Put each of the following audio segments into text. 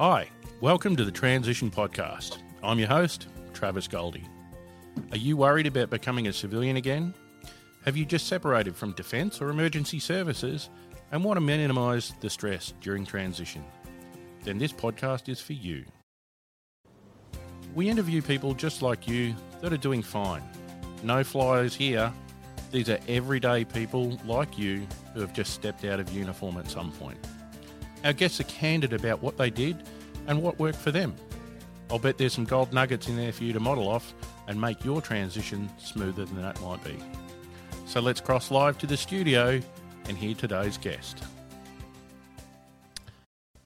Hi, welcome to the Transition Podcast. I'm your host, Travis Goldie. Are you worried about becoming a civilian again? Have you just separated from defence or emergency services and want to minimise the stress during transition? Then this podcast is for you. We interview people just like you that are doing fine. No flyers here. These are everyday people like you who have just stepped out of uniform at some point. Our guests are candid about what they did and what worked for them. I'll bet there's some gold nuggets in there for you to model off and make your transition smoother than that might be. So let's cross live to the studio and hear today's guest.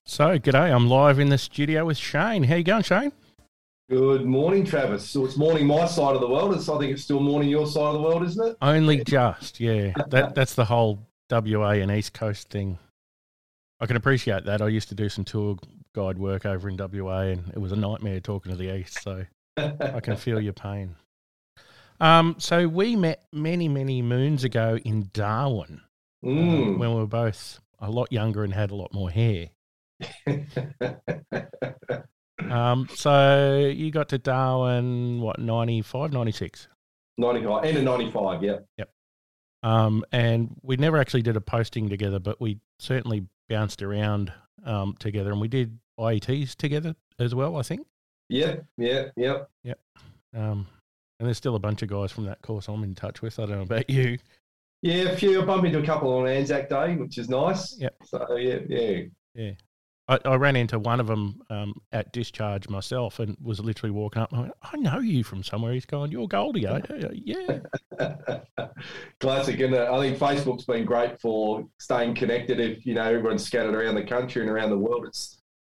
So, g'day, I'm live in the studio with Shane. How you going, Shane? Good morning, Travis. So it's morning my side of the world. It's, I think it's still morning your side of the world, isn't it? Only just, yeah. That that's the whole WA and East Coast thing. I can appreciate that. I used to do some tour guide work over in WA, and it was a nightmare talking to the East. So I can feel your pain. Um, so we met many, many moons ago in Darwin Mm. uh, when we were both a lot younger and had a lot more hair. Um, so you got to Darwin, what, 95, 96? 95 and a 95, yeah. Um, and we never actually did a posting together, but we certainly bounced around um, together and we did IETs together as well, I think. Yeah, yeah, yeah. Um, and there's still a bunch of guys from that course I'm in touch with. I don't know about you. Yeah, a few. I bumped into a couple on Anzac Day, which is nice. Yep. So, yeah, yeah. I, I ran into one of them um, at discharge myself and was literally walking up. And I, went, I know you from somewhere. He's going, You're Goldie, you? Yeah. Classic. And uh, I think Facebook's been great for staying connected. If, you know, everyone's scattered around the country and around the world, it's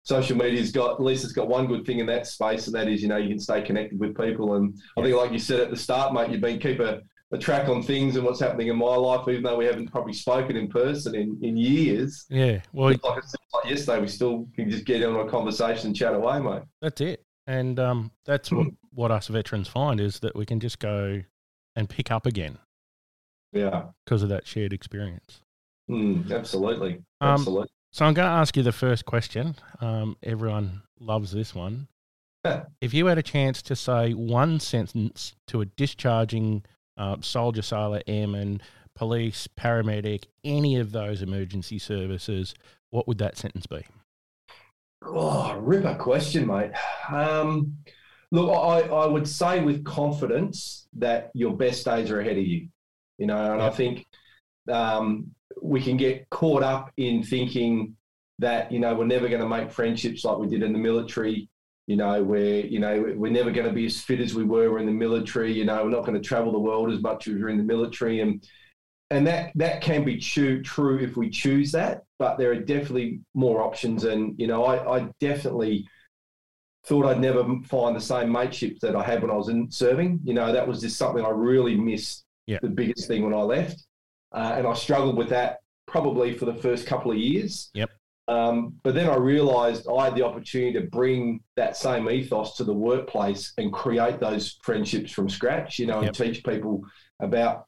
social media's got, at least it's got one good thing in that space, and that is, you know, you can stay connected with people. And I think, like you said at the start, mate, you've been keep a, a track on things and what's happening in my life, even though we haven't probably spoken in person in, in years. Yeah. Well, Like, like yesterday, we still can just get on a conversation and chat away, mate. that's it. And um, that's what, what us veterans find is that we can just go and pick up again Yeah, because of that shared experience. mm, absolutely, Um, absolutely. So I'm going to ask you the first question. Um, everyone loves this one. if you had a chance to say one sentence to a discharging uh, soldier, sailor, airman, police, paramedic, any of those emergency services, what would that sentence be? Oh, ripper question, mate. Um, look, I, I would say with confidence that your best days are ahead of you. You know, and I think um, we can get caught up in thinking that you know we're never going to make friendships like we did in the military. You know, where you know we're never going to be as fit as we were in the military. You know, we're not going to travel the world as much as we're in the military, and and that that can be true true if we choose that. But there are definitely more options, and you know, I, I definitely thought I'd never find the same mateship that I had when I was in serving. You know, that was just something I really missed. Yeah. The biggest thing when I left, uh, and I struggled with that probably for the first couple of years. Yep. Um, but then I realised I had the opportunity to bring that same ethos to the workplace and create those friendships from scratch. You know, Yep. and teach people about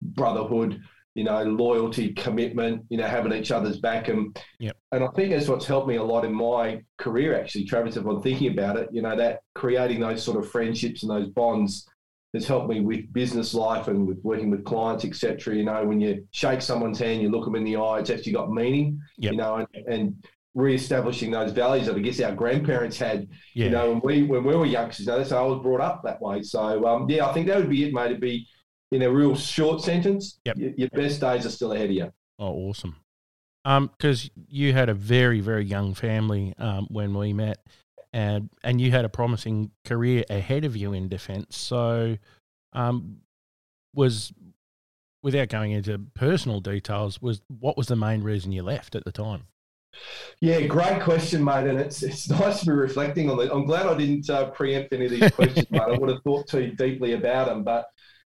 brotherhood, you know, loyalty, commitment, you know, having each other's back. And Yep. and I think that's what's helped me a lot in my career, actually, Travis, if I'm thinking about it, you know, that creating those sort of friendships and those bonds has helped me with business life and with working with clients, etc. You know, when you shake someone's hand, you look them in the eye, it's actually got meaning, Yep. you know, and, and re-establishing those values that I guess our grandparents had Yeah. you know, when we when we were youngsters, you know, that's how I was brought up that way. So um, yeah, I think that would be it, mate. It'd be in a real short sentence. Yep. Your, your best days are still ahead of you. Oh, awesome. Um, because you had a very, very young family um, when we met, and and you had a promising career ahead of you in defence. So, um, was without going into personal details, was what was the main reason you left at the time? Yeah, great question, mate. And it's it's nice to be reflecting on it. I'm glad I didn't uh, preempt any of these questions, mate. I would have thought too deeply about them. But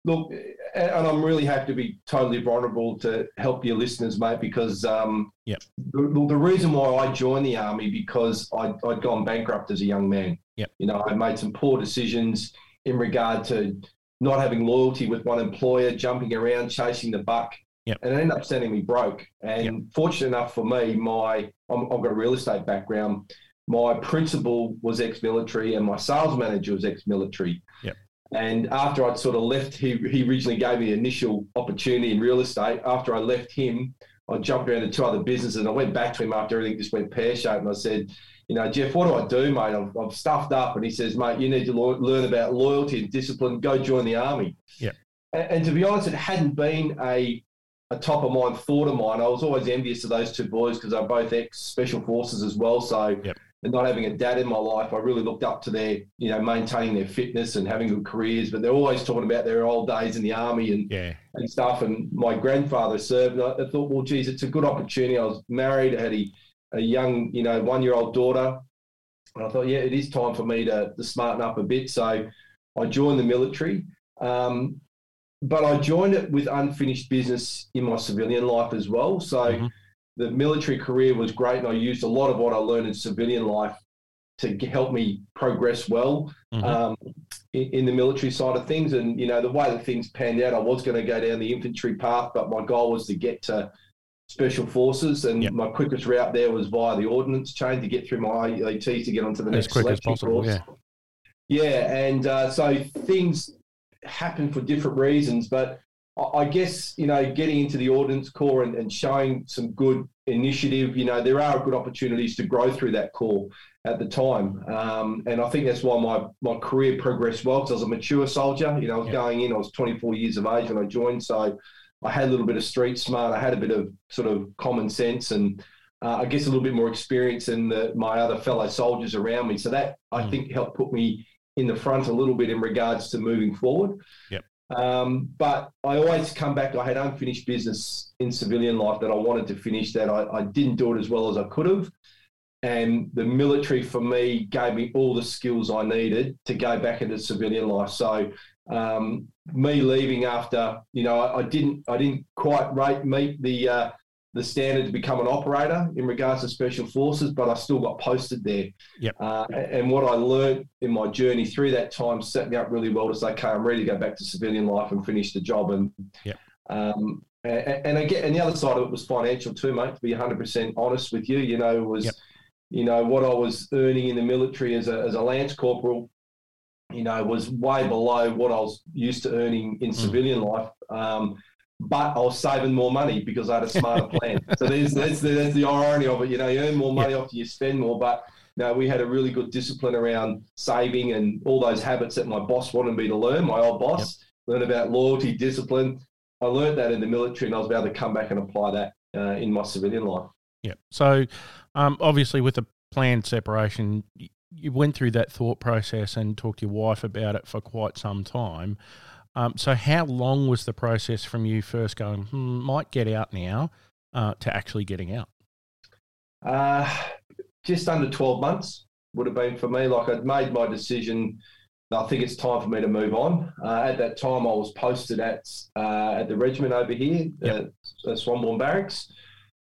look, and I'm really happy to be totally vulnerable to help your listeners, mate, because um, Yep. the, the reason why I joined the army because I'd, I'd gone bankrupt as a young man. Yep. You know, I made some poor decisions in regard to not having loyalty with one employer, jumping around, chasing the buck. Yep. And it ended up sending me broke. And Yep. fortunate enough for me, my I'm, I've got a real estate background. my principal was ex-military and my sales manager was ex-military. Yep. And after I'd sort of left, he, he originally gave me the initial opportunity in real estate. After I left him, I jumped around to two other businesses and I went back to him after everything just went pear shaped and I said, you know, Jeff, what do I do, mate? I've, I've stuffed up. And he says, mate, you need to lo- learn about loyalty and discipline. Go join the army. Yeah. And, and, to be honest, it hadn't been a, a top of mind thought of mine. I was always envious of those two boys because they're both ex special forces as well. So, yep. And not having a dad in my life, I really looked up to their, you know, maintaining their fitness and having good careers. But they're always talking about their old days in the army and yeah. and stuff. And my grandfather served. And I thought, well, geez, it's a good opportunity. I was married, I had a, a young, you know, one year old daughter. And I thought, yeah, it is time for me to, to smarten up a bit. So I joined the military. Um, but I joined it with unfinished business in my civilian life as well. So mm-hmm. The military career was great. And I used a lot of what I learned in civilian life to help me progress well mm-hmm. um, in, in, the military side of things. And, you know, the way that things panned out, I was going to go down the infantry path, but my goal was to get to special forces, and yep. my quickest route there was via the ordnance chain to get through my IETs to get onto the as next quick as possible. Course. Yeah, yeah, and uh, so things happen for different reasons, but I guess you know getting into the ordnance corps and, and showing some good initiative, you know, there are good opportunities to grow through that corps at the time, um, and I think that's why my my career progressed well because I was a mature soldier. You know, I was yep. going in, I was 24 years of age when I joined, so I had a little bit of street smart. I had a bit of sort of common sense and uh, I guess a little bit more experience than the, my other fellow soldiers around me. So that I mm. think helped put me in the front a little bit in regards to moving forward. Yep. Um, but I always come back. I had unfinished business in civilian life that I wanted to finish. That I, I didn't do it as well as I could have. And the military for me gave me all the skills I needed to go back into civilian life. So um, me leaving after, you know, I, I, didn't, I didn't quite rate meet the uh, the standard to become an operator in regards to special forces, but I still got posted there. Yep. Uh, and what I learned in my journey through that time set me up really well to say, okay, I'm ready to go back to civilian life and finish the job. And yep. um, and, and again, and the other side of it was financial too, mate. To be 100% honest with you, you know, was. Yep. You know what I was earning in the military as a, as a lance corporal you know, was way below what I was used to earning in mm. civilian life. Um, but I was saving more money because I had a smarter plan. so there's, that's, the, that's the irony of it. You know, you earn more money yeah. after you spend more, but know, we had a really good discipline around saving and all those habits that my boss wanted me to learn, my old boss, yep. learn about loyalty, discipline. I learned that in the military and I was able to come back and apply that uh, in my civilian life. Yeah. So um, obviously with the planned separation, you went through that thought process and talked to your wife about it for quite some time. Um, so, how long was the process from you first going, hmm, might get out now, uh, to actually getting out? Uh, just under 12 months would have been for me. Like, I'd made my decision. I think it's time for me to move on. Uh, at that time, I was posted at uh, at the regiment over here, yep. at Swanbourne Barracks,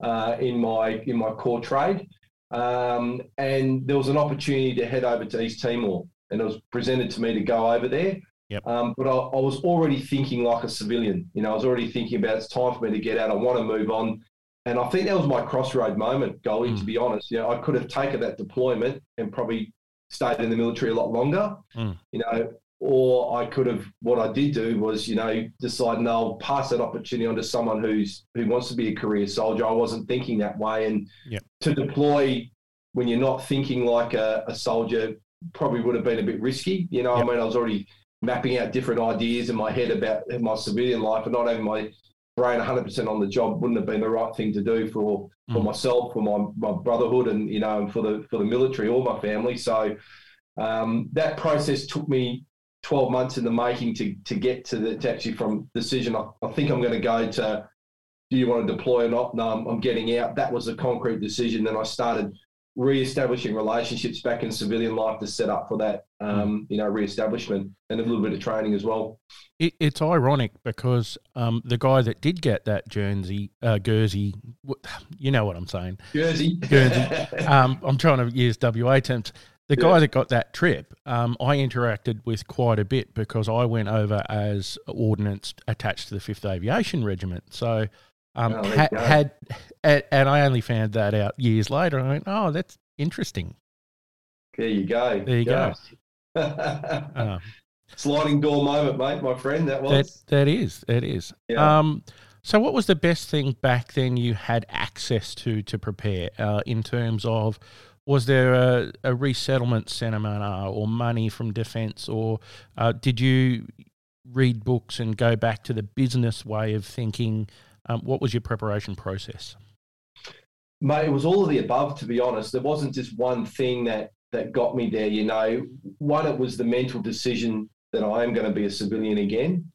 uh, in my in my core trade. Um, and there was an opportunity to head over to East Timor, and it was presented to me to go over there. Yep. Um, but I, I, was already thinking like a civilian. You know, I was already thinking about it's time for me to get out. I want to move on. And I think that was my crossroad moment, Goldie, mm. to be honest. You know, I could have taken that deployment and probably stayed in the military a lot longer. Mm. You know, or I could have. What I did do was, you know, decide no, I'll pass that opportunity on to someone who's who wants to be a career soldier. I wasn't thinking that way, and yep. to deploy when you're not thinking like a, a, soldier probably would have been a bit risky. You know, yep. I mean, I was already mapping out different ideas in my head about my civilian life, and not having my brain 100% on the job wouldn't have been the right thing to do for for mm. myself, for my, my brotherhood, and you know, for the for the military or my family. So um, that process took me 12 months in the making to to get to the to actually from decision. I, I think I'm going to go to. Do you want to deploy or not? No, I'm, I'm getting out. That was a concrete decision. Then I started re-establishing relationships back in civilian life to set up for that, um, you know, re-establishment and a little bit of training as well. It, it's ironic because um, the guy that did get that Guernsey, uh, Guernsey, you know what I'm saying, Guernsey, Guernsey. um, I'm trying to use WA terms. The guy yeah. that got that trip, um, I interacted with quite a bit because I went over as ordnance attached to the Fifth Aviation Regiment. So um, oh, ha- had, and I only found that out years later. I went, oh, that's interesting. There you go. There you go. uh, Sliding door moment, mate, my friend. That was. That, that is. That is. Yeah. Um, so, what was the best thing back then you had access to to prepare uh, in terms of? Was there a, a resettlement seminar or money from defence, or uh, did you read books and go back to the business way of thinking? Um, what was your preparation process? Mate, it was all of the above. To be honest, there wasn't just one thing that that got me there. You know, one, it was the mental decision that I am going to be a civilian again.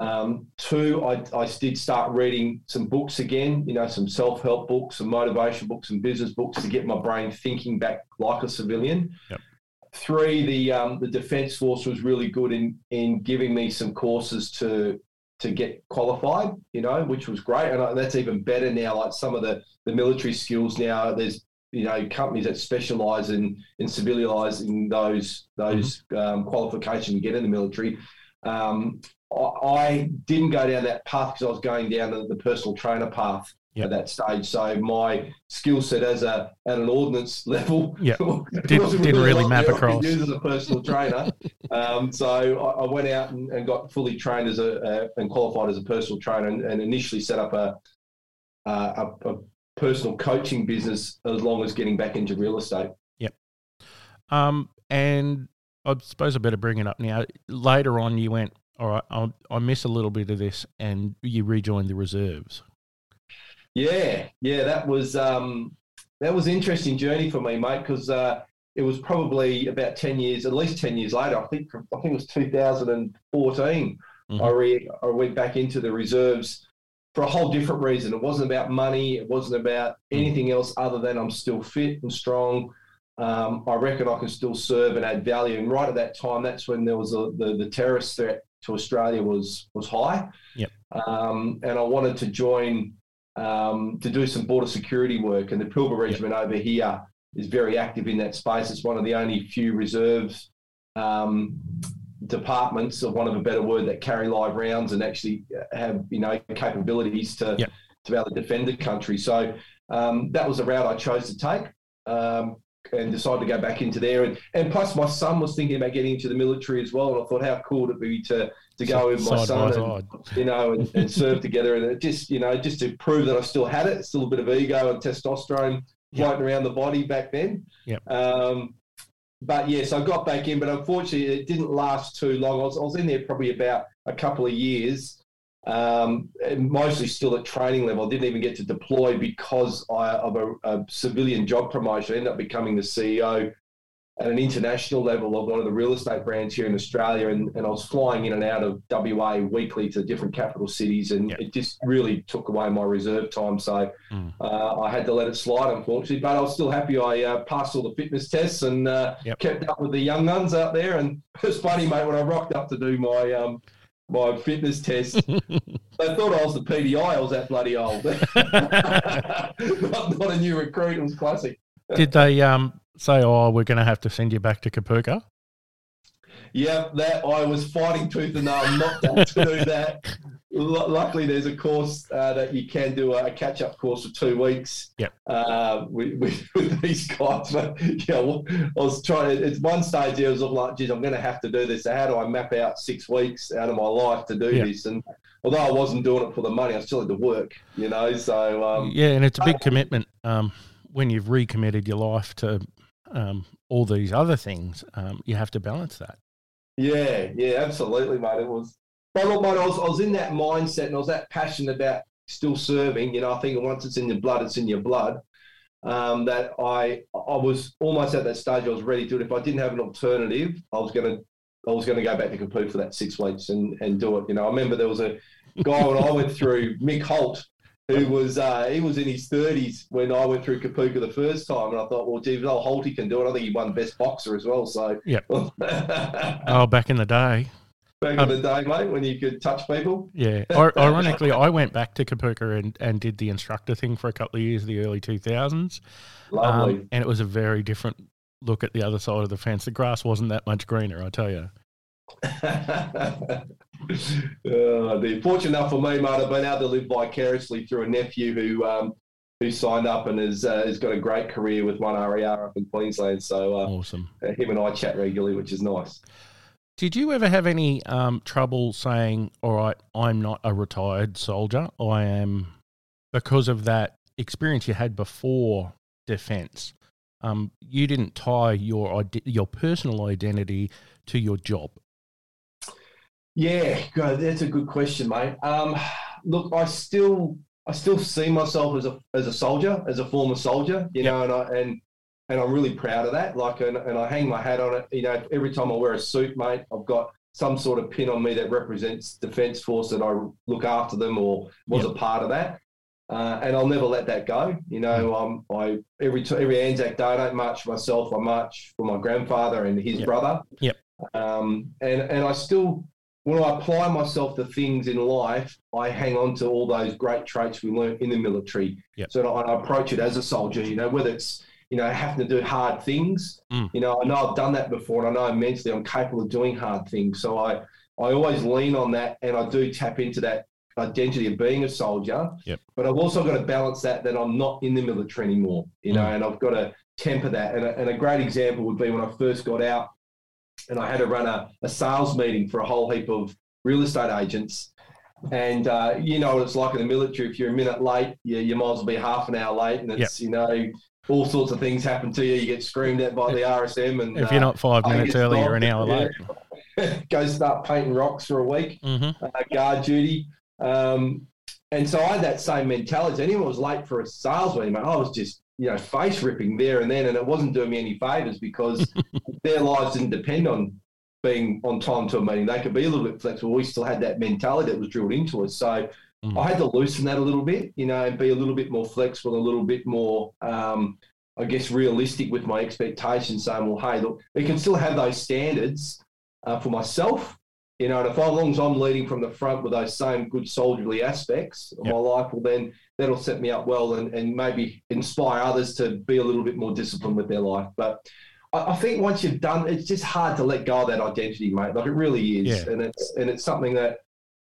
Um, two, I, I did start reading some books again, you know, some self help books, some motivation books, some business books to get my brain thinking back like a civilian. Yep. Three, the um, the Defence Force was really good in in giving me some courses to to get qualified, you know, which was great, and that's even better now. Like some of the the military skills now, there's you know companies that specialise in in civilialising those those mm-hmm. um, qualifications to get in the military. Um, I didn't go down that path because I was going down the, the personal trainer path yep. at that stage. So my skill set as a at an ordnance level yep. didn't, didn't really, really map across. Use as a personal trainer. um, so I, I, went out and, and, got fully trained as a, and qualified as a personal trainer, and, and initially set up a, a, a personal coaching business as long as getting back into real estate. Yep. Um, and I suppose I better bring it up now. Later on, you went all right, I'll, I miss a little bit of this, and you rejoined the reserves. Yeah, yeah, that was um, that was an interesting journey for me, mate, because uh, it was probably about ten years, at least ten years later. I think I think it was 2014. Mm-hmm. I, re, I went back into the reserves for a whole different reason. It wasn't about money. It wasn't about mm. anything else other than I'm still fit and strong. Um, I reckon I can still serve and add value. And right at that time, that's when there was a, the, the terrorist threat to Australia was was high. Yep. Um, and I wanted to join um, to do some border security work. And the Pilbara Regiment over here is very active in that space. It's one of the only few reserves um, departments, of one of a better word, that carry live rounds and actually have you know capabilities to yep. to be able to defend the country. So um, that was the route I chose to take. Um, and decided to go back into there. And, and plus, my son was thinking about getting into the military as well. And I thought, how cool would it be to to go with my son and you know and, and serve together and just you know just to prove that I still had it, still a bit of ego and testosterone yep. floating around the body back then. Yep. Um, but yes, I got back in, but unfortunately, it didn't last too long. I was, I was in there probably about a couple of years, um, mostly still at training level. I didn't even get to deploy because I, of a, a, civilian job promotion. I ended up becoming the CEO at an international level of one of the real estate brands here in Australia. And, and I was flying in and out of WA weekly to different capital cities. And yep. it just really took away my reserve time. So mm. uh, I had to let it slide, unfortunately. But I was still happy I uh, passed all the fitness tests and uh, yep. kept up with the young guns out there. And it was funny, mate, when I rocked up to do my. Um, my fitness test. they thought I was the PDI. I was that bloody old. not, not a new recruit. It was classic. Did they um say, "Oh, we're going to have to send you back to Kapooka"? Yeah, that I was fighting tooth and nail not to do that. L- luckily, there's a course uh, that you can do a, catch-up course for two weeks. Yep. Uh, with, with, with, these guys, but yeah, well, I was trying. At one stage, there was like, "Geez, I'm going to have to do this. So how do I map out six weeks out of my life to do yep. this?" And although I wasn't doing it for the money, I still had to work. You know, so um, yeah, and it's a big commitment. Um, when you've recommitted your life to um, all these other things, um, you have to balance that. Yeah, yeah, absolutely, mate. It was, but look, mate, I was, I was in that mindset and I was that passionate about still serving. You know, I think once it's in your blood, it's in your blood. Um, that I I was almost at that stage. I was ready to. it. If I didn't have an alternative, I was to I was to go back to Kapooka for that six weeks and and do it. You know, I remember there was a guy when I went through Mick Holt who was uh, he was in his thirties when I went through Kapooka the first time, and I thought, well, gee, old Holty can do it. I think he won best boxer as well. So, yeah. oh, back in the day. Back um, in the day, mate, when you could touch people. Yeah. Ironically, I went back to Kapooka and, and did the instructor thing for a couple of years, the early two thousands. Lovely. Um, and it was a very different look at the other side of the fence. The grass wasn't that much greener, I tell you. uh, the fortunate enough for me, mate, I've been able to live vicariously through a nephew who um, who signed up and has uh, has got a great career with one RAR up in Queensland. So uh, awesome. Him and I chat regularly, which is nice. Did you ever have any um, trouble saying, "All right, I'm not a retired soldier. I am," because of that experience you had before defence? Um, you didn't tie your your personal identity to your job. Yeah, that's a good question, mate. Um, look, I still I still see myself as a as a soldier, as a former soldier, you yep. know, and I and and I'm really proud of that. Like, and, and I hang my hat on it. You know, every time I wear a suit, mate, I've got some sort of pin on me that represents Defence Force that I look after them or was yep. a part of that. Uh, and I'll never let that go. You know, mm. um, I every every Anzac Day I don't march for myself. I march for my grandfather and his yep. brother. Yep. Um, and and I still when I apply myself to things in life, I hang on to all those great traits we learned in the military. Yep. So I approach it as a soldier. You know, whether it's you know having to do hard things. Mm. You know, I know I've done that before, and I know mentally I'm capable of doing hard things. So I I always lean on that, and I do tap into that identity of being a soldier. Yep. But I've also got to balance that that I'm not in the military anymore. You know, mm. and I've got to temper that. And a, and a great example would be when I first got out and I had to run a, a sales meeting for a whole heap of real estate agents. And uh, you know what it's like in the military. If you're a minute late, you, you might as well be half an hour late, and it's yep. you know all sorts of things happen to you. You get screamed at by the RSM, and if you're not five uh, minutes early, you're an hour late. Go start painting rocks for a week, mm-hmm. uh, guard duty. Um, and so I had that same mentality. Anyone was late for a sales meeting, I was just you know face ripping there and then, and it wasn't doing me any favors because their lives didn't depend on being on time to a meeting. They could be a little bit flexible. We still had that mentality that was drilled into us. So mm. I had to loosen that a little bit, you know, and be a little bit more flexible, a little bit more, um, I guess, realistic with my expectations, saying, well, hey, look, we can still have those standards uh, for myself, you know, and if as long as I'm leading from the front with those same good soldierly aspects of yep. my life, well, then that'll set me up well and, and maybe inspire others to be a little bit more disciplined with their life. But I think once you've done, it's just hard to let go of that identity, mate. Like it really is, yeah. and it's and it's something that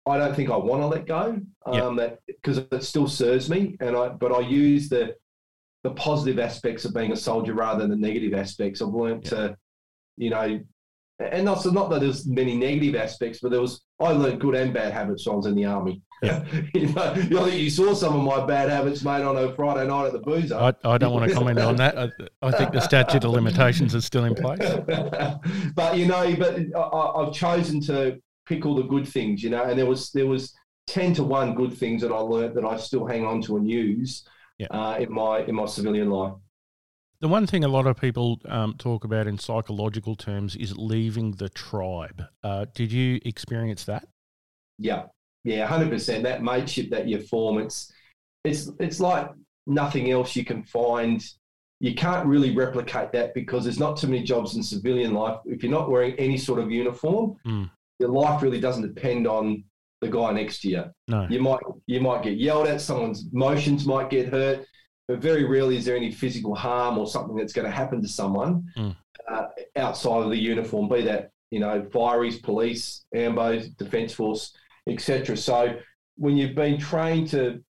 I don't think I want to let go. Um, yep. That because it still serves me, and I but I use the the positive aspects of being a soldier rather than the negative aspects. I've learned yep. to, you know, and not not that there's many negative aspects, but there was I learned good and bad habits while I was in the army. Yeah. you know, you saw some of my bad habits, made on a Friday night at the boozer. I, I don't want to comment on that. I, I, think the statute of limitations is still in place. but you know, but I, I've chosen to pick all the good things, you know, and there was there was ten to one good things that I learned that I still hang on to and use yeah. uh, in my in my civilian life. The one thing a lot of people um, talk about in psychological terms is leaving the tribe. Uh, did you experience that? Yeah, yeah, hundred percent. That mateship that you form, it's it's it's like nothing else you can find. You can't really replicate that because there's not too many jobs in civilian life. If you're not wearing any sort of uniform, mm. your life really doesn't depend on the guy next to you. No. You might you might get yelled at, someone's emotions might get hurt, but very rarely is there any physical harm or something that's going to happen to someone mm. uh, outside of the uniform, be that you know fireys, police, ambos, defence force etc. So when you've been trained to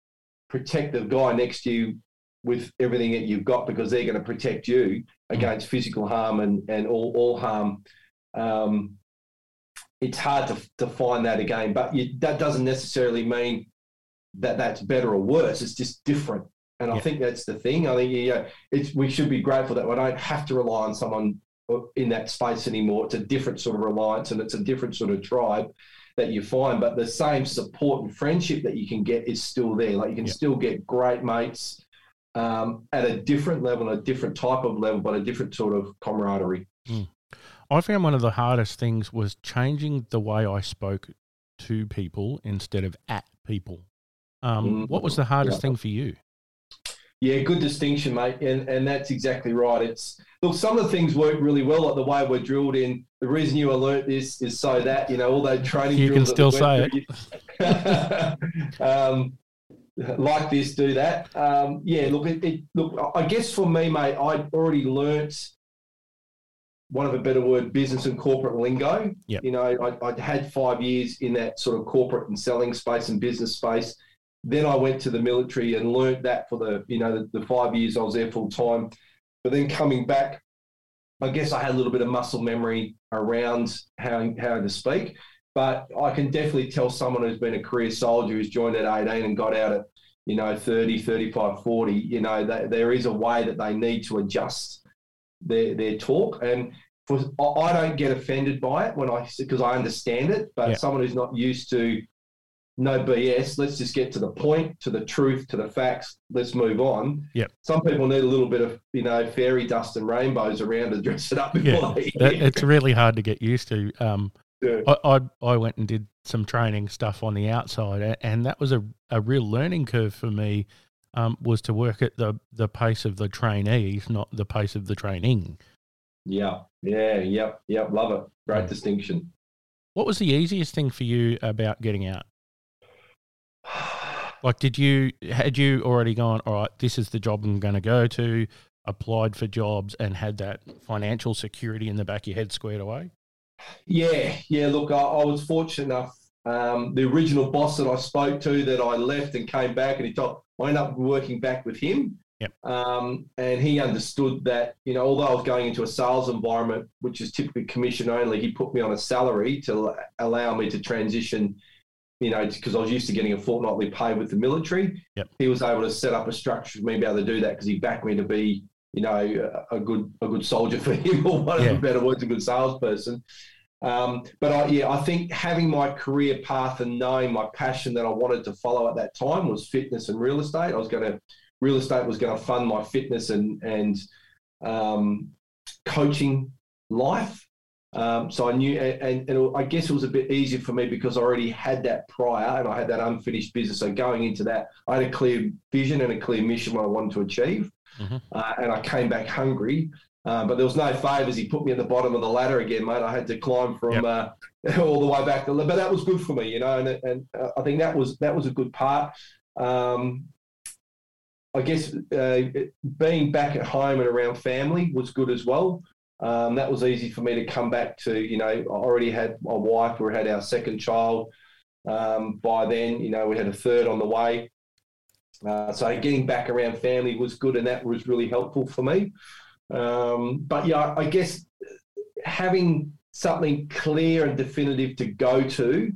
protect the guy next to you with everything that you've got because they're going to protect you against physical harm and, and all, all harm, um, it's hard to, to find that again. But you, that doesn't necessarily mean that that's better or worse. It's just different. And yeah. I think that's the thing. I think yeah, it's we should be grateful that we don't have to rely on someone in that space anymore. It's a different sort of reliance and it's a different sort of tribe that you find, but the same support and friendship that you can get is still there. Like you can still get great mates um, at a different level, a different type of level, but a different sort of camaraderie. Mm. I found one of the hardest things was changing the way I spoke to people instead of at people. Um, mm. What was the hardest yeah. thing for you? Yeah, good distinction, mate, and and that's exactly right. It's look, some of the things work really well, like the way we're drilled in. The reason you alert this is so that you know all those training. You can still say it. um, like this, do that. Um, yeah, look, it, it, look. I guess for me, mate, I'd already learnt one of a better word, business and corporate lingo. Yep. You know, I, I'd had five years in that sort of corporate and selling space and business space Then I went to the military and learnt that for the you know the, the five years I was there full time. But then coming back, I guess I had a little bit of muscle memory around how how to speak. But I can definitely tell someone who's been a career soldier who's joined at 18 and got out at you know 30, 35, 40. You know that there is a way that they need to adjust their their talk and. For, I don't get offended by it when I because I understand it, but yeah. someone who's not used to no BS. Let's just get to the point, to the truth, to the facts. Let's move on. Yeah. Some people need a little bit of you know fairy dust and rainbows around to dress it up. Yeah. it's really hard to get used to. Um, yeah. I, I, I went and did some training stuff on the outside, and that was a, a real learning curve for me. Um, was to work at the the pace of the trainees, not the pace of the training. Yeah, yeah, yep, yep. Love it. Great distinction. What was the easiest thing for you about getting out? Like, did you had you already gone? All right, this is the job I'm going to go to. Applied for jobs and had that financial security in the back of your head squared away. Yeah, yeah. Look, I, I was fortunate enough. Um, the original boss that I spoke to, that I left and came back, and he told I ended up working back with him. Yep. Um, and he understood that, you know, although I was going into a sales environment, which is typically commission only, he put me on a salary to allow me to transition you know, because I was used to getting a fortnightly pay with the military. Yep. He was able to set up a structure for me to be able to do that because he backed me to be, you know, a good a good soldier for him, or one yeah. of the better words, a good salesperson. Um, but I, yeah, I think having my career path and knowing my passion that I wanted to follow at that time was fitness and real estate. I was going to real estate was going to fund my fitness and and um, coaching life. Um, so I knew, and, and, I guess it was a bit easier for me because I already had that prior and I had that unfinished business. So going into that, I had a clear vision and a clear mission what I wanted to achieve. Mm-hmm. Uh, and I came back hungry. Uh, but there was no favours. He put me at the bottom of the ladder again, mate. I had to climb from yep. uh, all the way back. To, but that was good for me, you know. And, and uh, I think that was that was a good part. Um, I guess uh, being back at home and around family was good as well. Um, that was easy for me to come back to. You know, I already had my wife. We had our second child. Um, by then, you know, we had a third on the way. Uh, so getting back around family was good, and that was really helpful for me. Um, but yeah, I guess having something clear and definitive to go to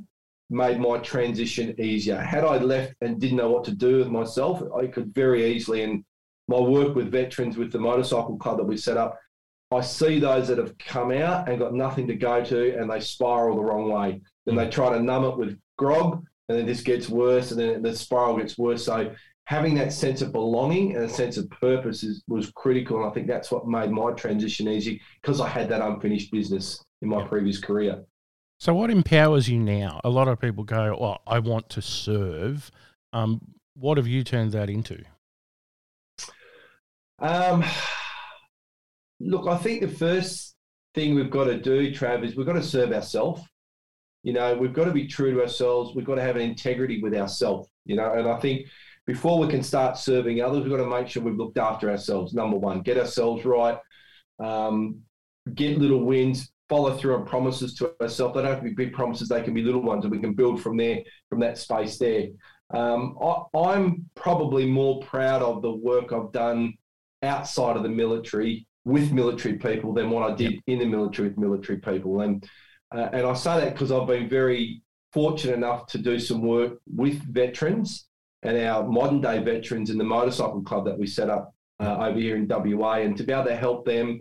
made my transition easier. Had I left and didn't know what to do with myself, I could very easily. And my work with veterans with the motorcycle club that we set up I see those that have come out and got nothing to go to and they spiral the wrong way. Then they try to numb it with grog and then this gets worse and then the spiral gets worse. So having that sense of belonging and a sense of purpose is, was critical. And I think that's what made my transition easy because I had that unfinished business in my previous career. So what empowers you now? A lot of people go, well, I want to serve. Um, what have you turned that into? Um, Look, I think the first thing we've got to do, Trav, is we've got to serve ourselves. You know, we've got to be true to ourselves. We've got to have an integrity with ourselves. You know, and I think before we can start serving others, we've got to make sure we've looked after ourselves. Number one, get ourselves right, um, get little wins, follow through on promises to ourselves. They don't have to be big promises; they can be little ones, and we can build from there, from that space there. Um, I, am probably more proud of the work I've done outside of the military with military people than what I did in the military with military people. And uh, and I say that because I've been very fortunate enough to do some work with veterans and our modern day veterans in the motorcycle club that we set up uh, over here in WA, and to be able to help them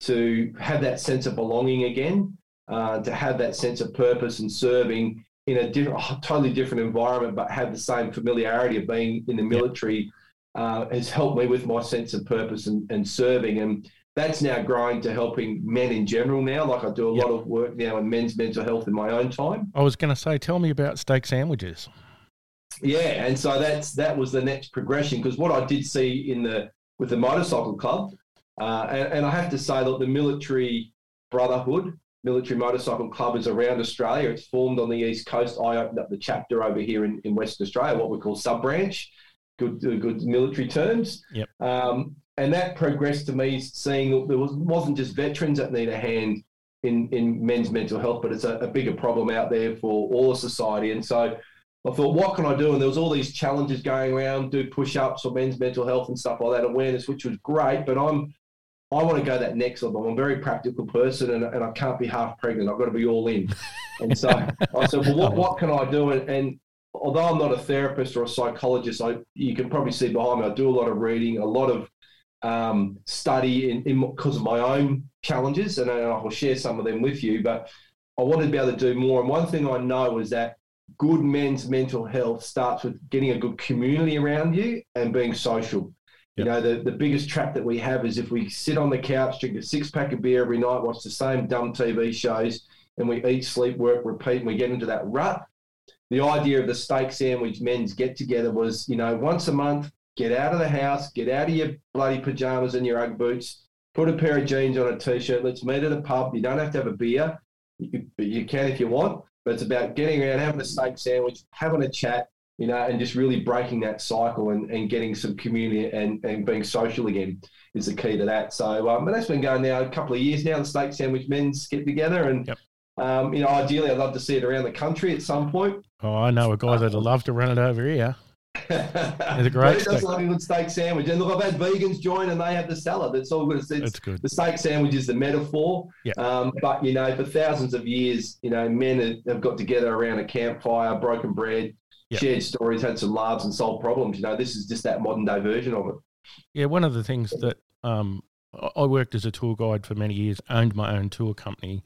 to have that sense of belonging again, uh, to have that sense of purpose and serving in a different, totally different environment, but have the same familiarity of being in the military. Uh, has helped me with my sense of purpose and, and serving. And that's now growing to helping men in general now. Like I do a yep. lot of work now in men's mental health in my own time. I was going to say, tell me about steak sandwiches. Yeah, and so that's that was the next progression because what I did see in the with the motorcycle club, uh, and, and I have to say that the military brotherhood, military motorcycle club, is around Australia. It's formed on the east coast. I opened up the chapter over here in, in Western Australia, what we call sub branch. Good, good military terms. Yep. Um, and that progressed to me seeing that there was, wasn't just veterans that need a hand in, in men's mental health, but it's a, a bigger problem out there for all of society. And so I thought, what can I do? And there was all these challenges going around, do push-ups for men's mental health and stuff like that, awareness, which was great. But I'm, I want to go that next level. I'm a very practical person, and, and I can't be half pregnant. I've got to be all in. And so I said, well, what, what can I do? And, and although I'm not a therapist or a psychologist, I you can probably see behind me. I do a lot of reading, a lot of um, study in, in because of my own challenges, and I will share some of them with you. But I wanted to be able to do more. And one thing I know is that good men's mental health starts with getting a good community around you and being social. Yep. You know, the, the biggest trap that we have is if we sit on the couch, drink a six pack of beer every night, watch the same dumb TV shows, and we eat, sleep, work, repeat, and we get into that rut. The idea of the steak sandwich men's get together was, you know, once a month, get out of the house, get out of your bloody pajamas and your Ugg boots, put a pair of jeans on a t shirt, let's meet at a pub. You don't have to have a beer. You, you can if you want, but it's about getting around, having a steak sandwich, having a chat, you know, and just really breaking that cycle and, and getting some community and, and being social again is the key to that. So, um, but that's been going now a couple of years now. The steak sandwich men's get together, and yep. um, you know, ideally, I'd love to see it around the country at some point. Oh, I know a guy that'd love to run it over here. It's a great steak. does love a good steak sandwich. And look, I've had vegans join and they have the salad. It's all good. It's, it's good. The steak sandwich is the metaphor. Yeah. Um, but, you know, for thousands of years, you know, men have got together around a campfire, broken bread, yep. shared stories, had some laughs and solved problems. You know, this is just that modern day version of it. Yeah. One of the things that um, I worked as a tour guide for many years, owned my own tour company.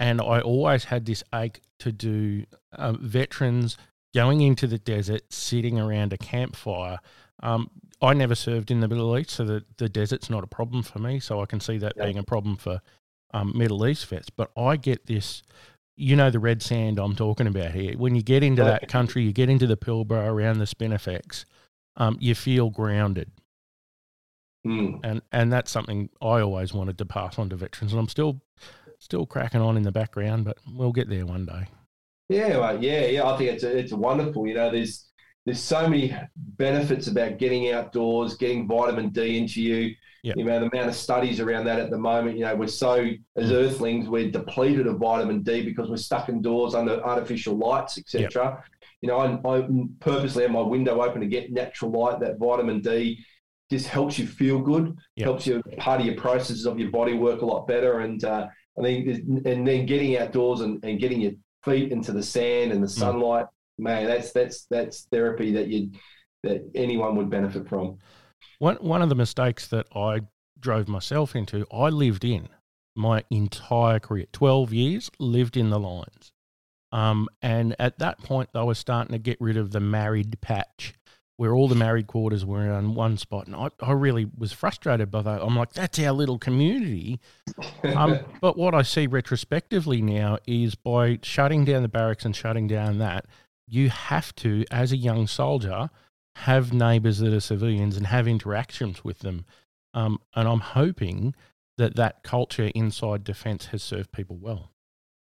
And I always had this ache to do uh, veterans going into the desert, sitting around a campfire. Um, I never served in the Middle East, so the, the desert's not a problem for me. So I can see that yeah. being a problem for um, Middle East vets. But I get this, you know, the red sand I'm talking about here. When you get into that country, you get into the Pilbara around the Spinifex, um, you feel grounded. Mm. And and that's something I always wanted to pass on to veterans, and I'm still still cracking on in the background, but we'll get there one day. Yeah, well, yeah, yeah. I think it's a, it's wonderful. You know, there's there's so many benefits about getting outdoors, getting vitamin D into you. Yep. You know, the amount of studies around that at the moment. You know, we're so as mm. Earthlings, we're depleted of vitamin D because we're stuck indoors under artificial lights, etc. Yep. You know, I, I purposely have my window open to get natural light. That vitamin D just helps you feel good, yep. helps you part of your processes of your body work a lot better, and uh, I think and then getting outdoors and, and getting your feet into the sand and the hmm. sunlight, mm. man, that's that's that's therapy that you that anyone would benefit from. One one of the mistakes that I drove myself into, I lived in my entire career, twelve years, lived in the lines. Um, and at that point, I was starting to get rid of the married patch where all the married quarters were in one spot. And I, I really was frustrated by that. I'm like, that's our little community. um, but what I see retrospectively now is by shutting down the barracks and shutting down that, you have to, as a young soldier, have neighbours that are civilians and have interactions with them. Um, and I'm hoping that that culture inside defence has served people well.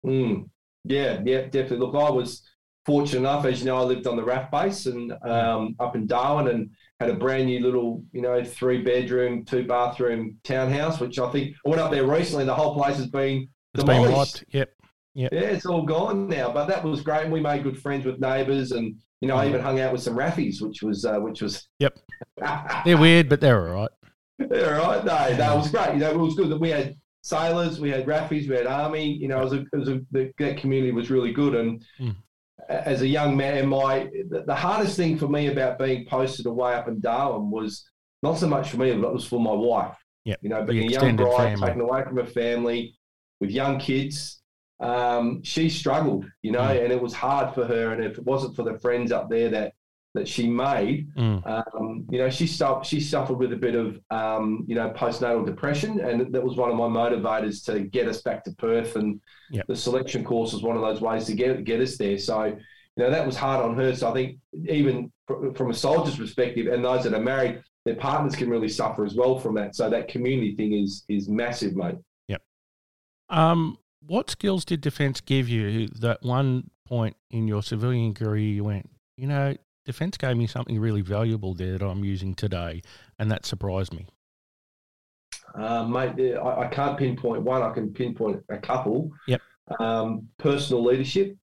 Mm. Yeah, yeah, definitely. Look, I was fortunate enough, as you know, I lived on the RAAF base and um, up in Darwin and had a brand new little, you know, three bedroom, two bathroom townhouse, which I think I went up there recently. The whole place has been it's demolished. Been wiped. Yep. Yep. Yeah, it's all gone now, but that was great. And we made good friends with neighbours, and you know, I even hung out with some Raffies, which was uh, which was. Yep. they're weird, but they're all right. They're all right. No, no, was great. You know, it was good that we had sailors, we had Raffies, we had army. You know, it was a, it was a, the, that community was really good, and mm as a young man, my the hardest thing for me about being posted away up in Darwin was not so much for me, but it was for my wife. Yeah, you know, being a young bride family. taken away from her family with young kids, um, she struggled, you know, mm. and it was hard for her. And if it wasn't for the friends up there that that she made, mm. um, you know, she suffered, she suffered with a bit of, um, you know, postnatal depression. And that was one of my motivators to get us back to Perth. And yep. the selection course was one of those ways to get, get us there. So, you know, that was hard on her. So I think even from a soldier's perspective and those that are married, their partners can really suffer as well from that. So that community thing is, is massive, mate. Yep. Um, what skills did defence give you that one point in your civilian career you went, you know, defense gave me something really valuable there that I'm using today, and that surprised me. Uh, mate, I, I, can't pinpoint one. I can pinpoint a couple. Yep. Um, personal leadership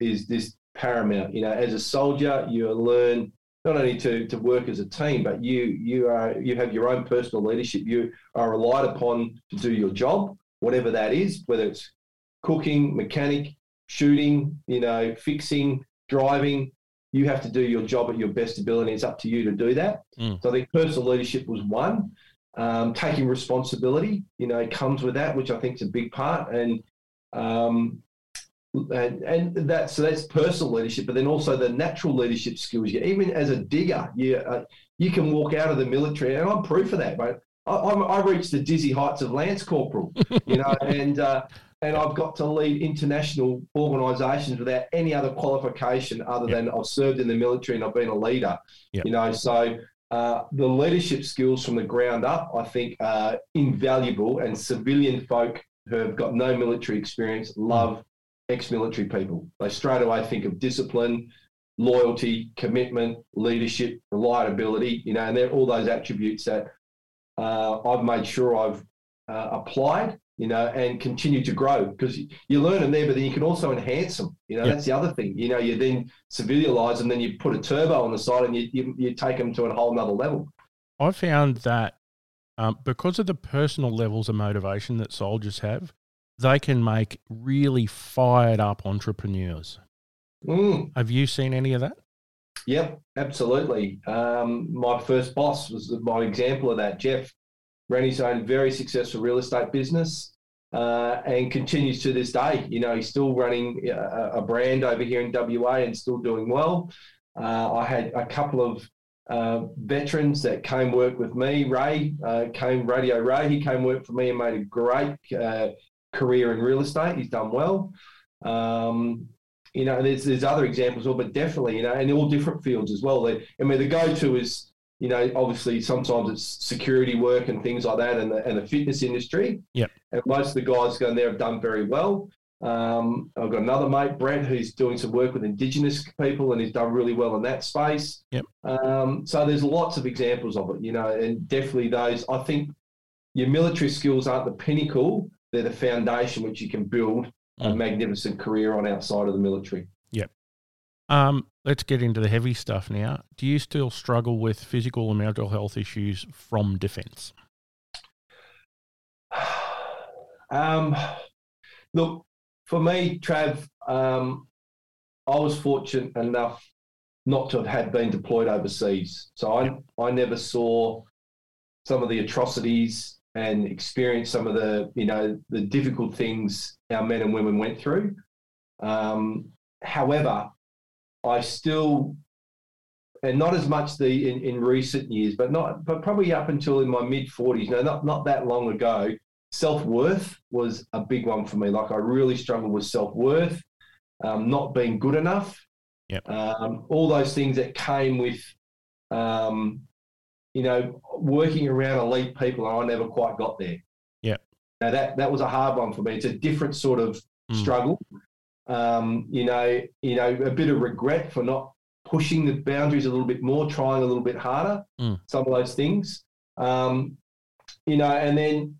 is this paramount. You know, as a soldier, you learn not only to, to work as a team, but you you are you have your own personal leadership. You are relied upon to do your job, whatever that is, whether it's cooking, mechanic, shooting, you know, fixing, driving. You have to do your job at your best ability. It's up to you to do that. Mm. So I think personal leadership was one. Um, taking responsibility, you know, comes with that, which I think is a big part. And um, and and that so that's personal leadership, but then also the natural leadership skills. You even as a digger, you uh, you can walk out of the military, and I'm proof of that. But I, I, reached the dizzy heights of lance corporal, you know, and uh, and I've got to lead international organisations without any other qualification other yep. than I've served in the military and I've been a leader. Yep. You know, so uh, the leadership skills from the ground up, I think, are invaluable, and civilian folk who have got no military experience love ex-military people. They straight away think of discipline, loyalty, commitment, leadership, reliability. You know, and they're all those attributes that uh, I've made sure I've uh, applied. You know, and continue to grow because you learn them there, but then you can also enhance them. You know, yep. that's the other thing. You know, you then civilize them, then you put a turbo on the side, and you you, you take them to a whole nother level. I found that um, because of the personal levels of motivation that soldiers have, they can make really fired up entrepreneurs. Mm. Have you seen any of that? Yep, absolutely. Um, my first boss was my example of that. Jeff ran his own very successful real estate business uh, and continues to this day. You know, he's still running a, a brand over here in WA and still doing well. Uh, I had a couple of uh, veterans that came work with me. Ray uh, came, Radio Ray, he came work for me and made a great uh, career in real estate. He's done well. Um, you know, there's there's other examples, but definitely, you know, and all different fields as well. I mean, the go-to is, you know, obviously sometimes it's security work and things like that, and the, and the fitness industry. Yeah. And most of the guys going there have done very well. Um, I've got another mate, Brett, who's doing some work with Indigenous people, and he's done really well in that space. Yep. Um, so there's lots of examples of it, you know, and definitely those. I think your military skills aren't the pinnacle, they're the foundation which you can build mm. a magnificent career on outside of the military. Um, let's get into the heavy stuff now. Do you still struggle with physical and mental health issues from defence? um, look, for me, Trav, um, I was fortunate enough not to have had been deployed overseas. So I, I never saw some of the atrocities and experienced some of the you know the difficult things our men and women went through. Um, however, I still and not as much the in, in recent years, but not but probably up until in my mid forties, no, not not that long ago, self worth was a big one for me. Like I really struggled with self worth, um, not being good enough. Yep. Um, all those things that came with um, you know, working around elite people, and I never quite got there. Yeah. Now that that was a hard one for me. It's a different sort of mm. struggle. Um, you know, you know, a bit of regret for not pushing the boundaries a little bit more, trying a little bit harder. Mm. Some of those things. Um, you know, and then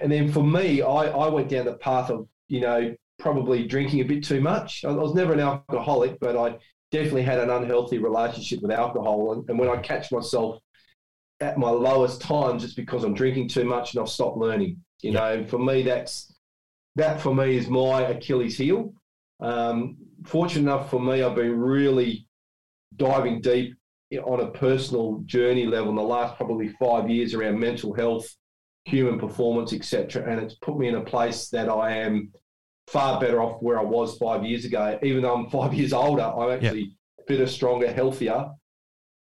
and then for me, I, I went down the path of, you know, probably drinking a bit too much. I, I was never an alcoholic, but I definitely had an unhealthy relationship with alcohol. And, and when I catch myself at my lowest times, it's because I'm drinking too much and I've stopped learning. You know, for me, that's that for me is my Achilles heel. Um, fortunate enough for me, I've been really diving deep on a personal journey level in the last probably five years around mental health, human performance, etc. And it's put me in a place that I am far better off where I was five years ago. Even though I'm five years older, I'm actually yep. fitter, stronger, healthier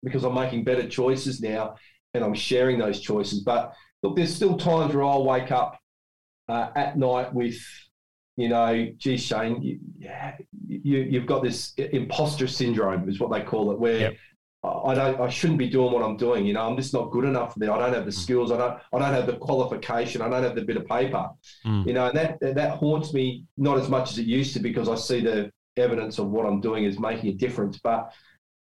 because I'm making better choices now and I'm sharing those choices. But look, there's still times where I'll wake up uh, at night with, you know, geez, Shane, you, you, have got this imposter syndrome, is what they call it, where yep. I don't, I shouldn't be doing what I'm doing. You know, I'm just not good enough for that. I don't have the mm. skills. I don't, I don't have the qualification. I don't have the bit of paper. Mm. You know, and that that haunts me not as much as it used to because I see the evidence of what I'm doing is making a difference. But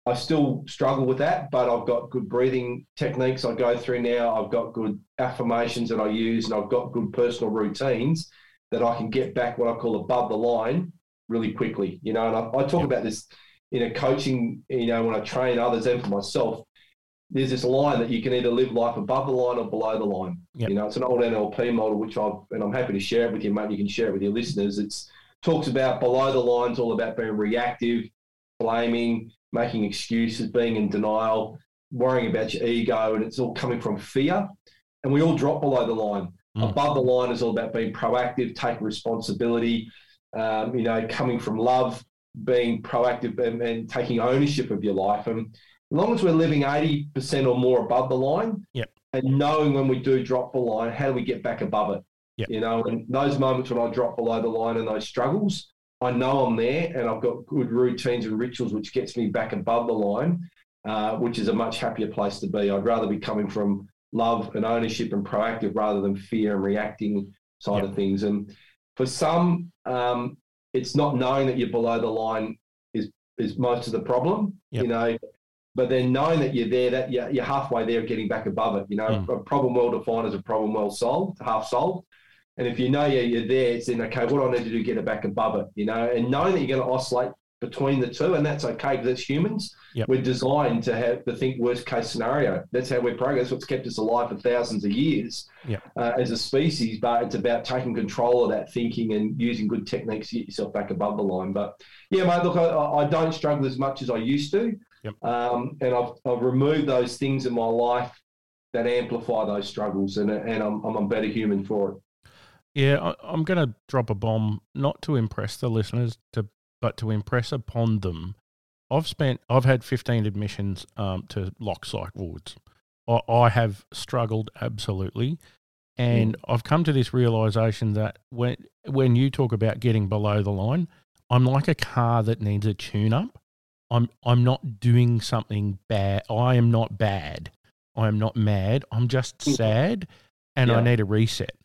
I still struggle with that, but I've got good breathing techniques I go through now. I've got good affirmations that I use, and I've got good personal routines that I can get back what I call above the line really quickly. You know, and I, I talk about this in a coaching, you know, when I train others and for myself, there's this line that you can either live life above the line or below the line. Yep. You know, it's an old NLP model, which I've, and I'm happy to share it with you, mate. You can share it with your listeners. It's talks about below the lines, all about being reactive, blaming, making excuses, being in denial, worrying about your ego, and it's all coming from fear. And we all drop below the line. Mm. Above the line is all about being proactive, taking responsibility, um, you know, coming from love, being proactive and, and, taking ownership of your life. And as long as we're living 80% or more above the line yep. and knowing when we do drop the line, how do we get back above it? Yep. You know, and those moments when I drop below the line and those struggles, I know I'm there and I've got good routines and rituals which gets me back above the line, uh, which is a much happier place to be. I'd rather be coming from love and ownership and proactive rather than fear and reacting side yep. of things. And for some, um, it's not knowing that you're below the line is is most of the problem. Yep. You know, but then knowing that you're there, that you're, you're halfway there, getting back above it. You know, mm. a problem well defined is a problem well solved, half solved. And if you know you're, you're there, it's then okay. What do I need to do to get it back above it? You know, and knowing that you're going to oscillate between the two, and that's okay because it's humans. Yep. We're designed to have to think worst case scenario. That's how we're programmed. That's what's kept us alive for thousands of years yep. uh, as a species. But it's about taking control of that thinking and using good techniques to get yourself back above the line. But yeah, mate, look, I, I don't struggle as much as I used to, yep. um, and I've, I've removed those things in my life that amplify those struggles, and and I'm, I'm a better human for it. Yeah, I'm going to drop a bomb, not to impress the listeners, to but to impress upon them. I've spent, I've had 15 admissions um, to Lock Psych wards. I, I have struggled absolutely. And mm. I've come to this realization that when, when you talk about getting below the line, I'm like a car that needs a tune up. I'm, I'm not doing something bad. I am not bad. I am not mad. I'm just sad and yeah. I need a reset.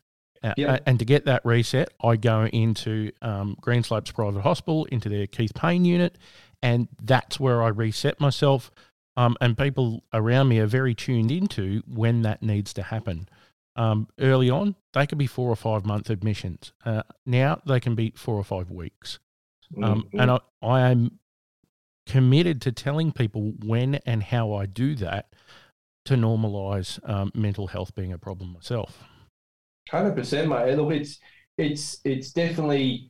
Uh, yep. and to get that reset, I go into um, Greenslopes Private Hospital, into their Keith Payne unit, and that's where I reset myself. Um, and people around me are very tuned into when that needs to happen. Um, early on, they could be four or five month admissions. Uh, now they can be four or five weeks. Um, mm-hmm. And I, I am committed to telling people when and how I do that to normalise um, mental health being a problem myself. Hundred percent, mate. Look, it's it's it's definitely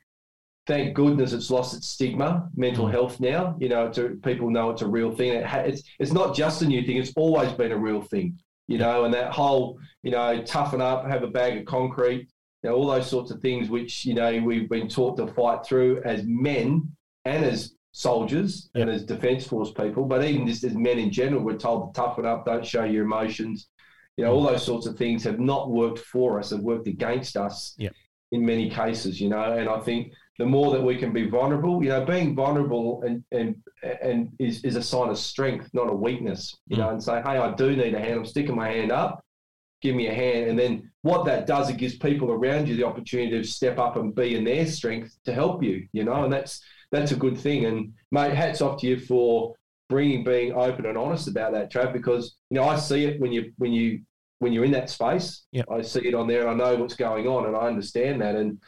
thank goodness it's lost its stigma. Mental mm. health now, you know, a, people know it's a real thing. It ha, it's it's not just a new thing; it's always been a real thing. You know, and that whole you know toughen up, have a bag of concrete, you know, all those sorts of things which you know we've been taught to fight through as men and as soldiers and as defence force people, but even just as men in general, we're told to toughen up, don't show your emotions, you know, all those sorts of things have not worked for us, have worked against us yep. in many cases, you know. And I think the more that we can be vulnerable, you know, being vulnerable and and and is, is a sign of strength, not a weakness, you mm. know, and say, hey, I do need a hand. I'm sticking my hand up. Give me a hand. And then what that does, it gives people around you the opportunity to step up and be in their strength to help you, you know, and that's that's a good thing. And mate, hats off to you for bringing being open and honest about that, Trav, because you know I see it when you when you when you're in that space. Yep. I see it on there and I know what's going on and I understand that. And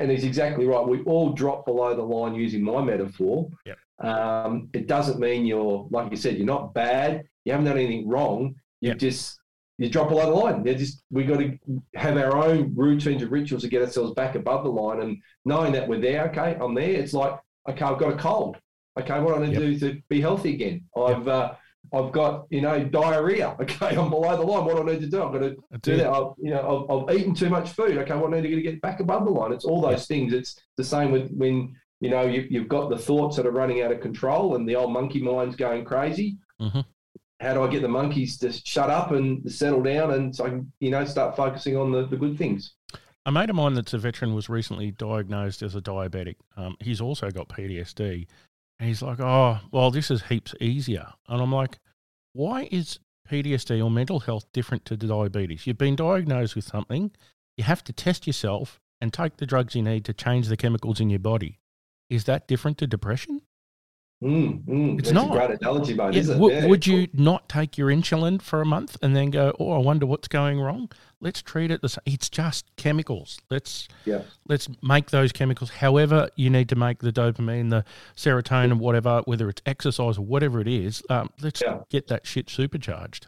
and he's exactly right. We all drop below the line using my metaphor. Yep. Um, it doesn't mean you're, like you said, you're not bad. You haven't done anything wrong. You yep. just you drop below the line. They're just we got to have our own routines and rituals to get ourselves back above the line. And knowing that we're there, okay, I'm there. It's like okay, I've got a cold. Okay, what do I need to do to be healthy again? I've uh, I've got, you know, diarrhea. Okay, I'm below the line. What do I need to do? I've got to do that. I've, you know, I've, I've, eaten too much food. Okay, what do I need to get back above the line? It's all those yeah. things. It's the same with when, you know, you, have got the thoughts that are running out of control and the old monkey mind's going crazy. Mm-hmm. How do I get the monkeys to shut up and settle down and so I can, you know, start focusing on the, the good things? A mate of mine that's a veteran was recently diagnosed as a diabetic. Um, he's also got PTSD. And he's like, oh, well, this is heaps easier. And I'm like, why is PTSD or mental health different to diabetes? You've been diagnosed with something, you have to test yourself and take the drugs you need to change the chemicals in your body. Is that different to depression? Mm, mm. It's not. a great analogy, mate, Yeah, would, Yeah, would cool. you not take your insulin for a month and then go, "Oh, I wonder what's going wrong"? Let's treat it the same. It's just chemicals. Let's Yeah. let's make those chemicals. However, you need to make the dopamine, the serotonin, whatever, whether it's exercise or whatever it is. Um, let's Yeah. get that shit supercharged.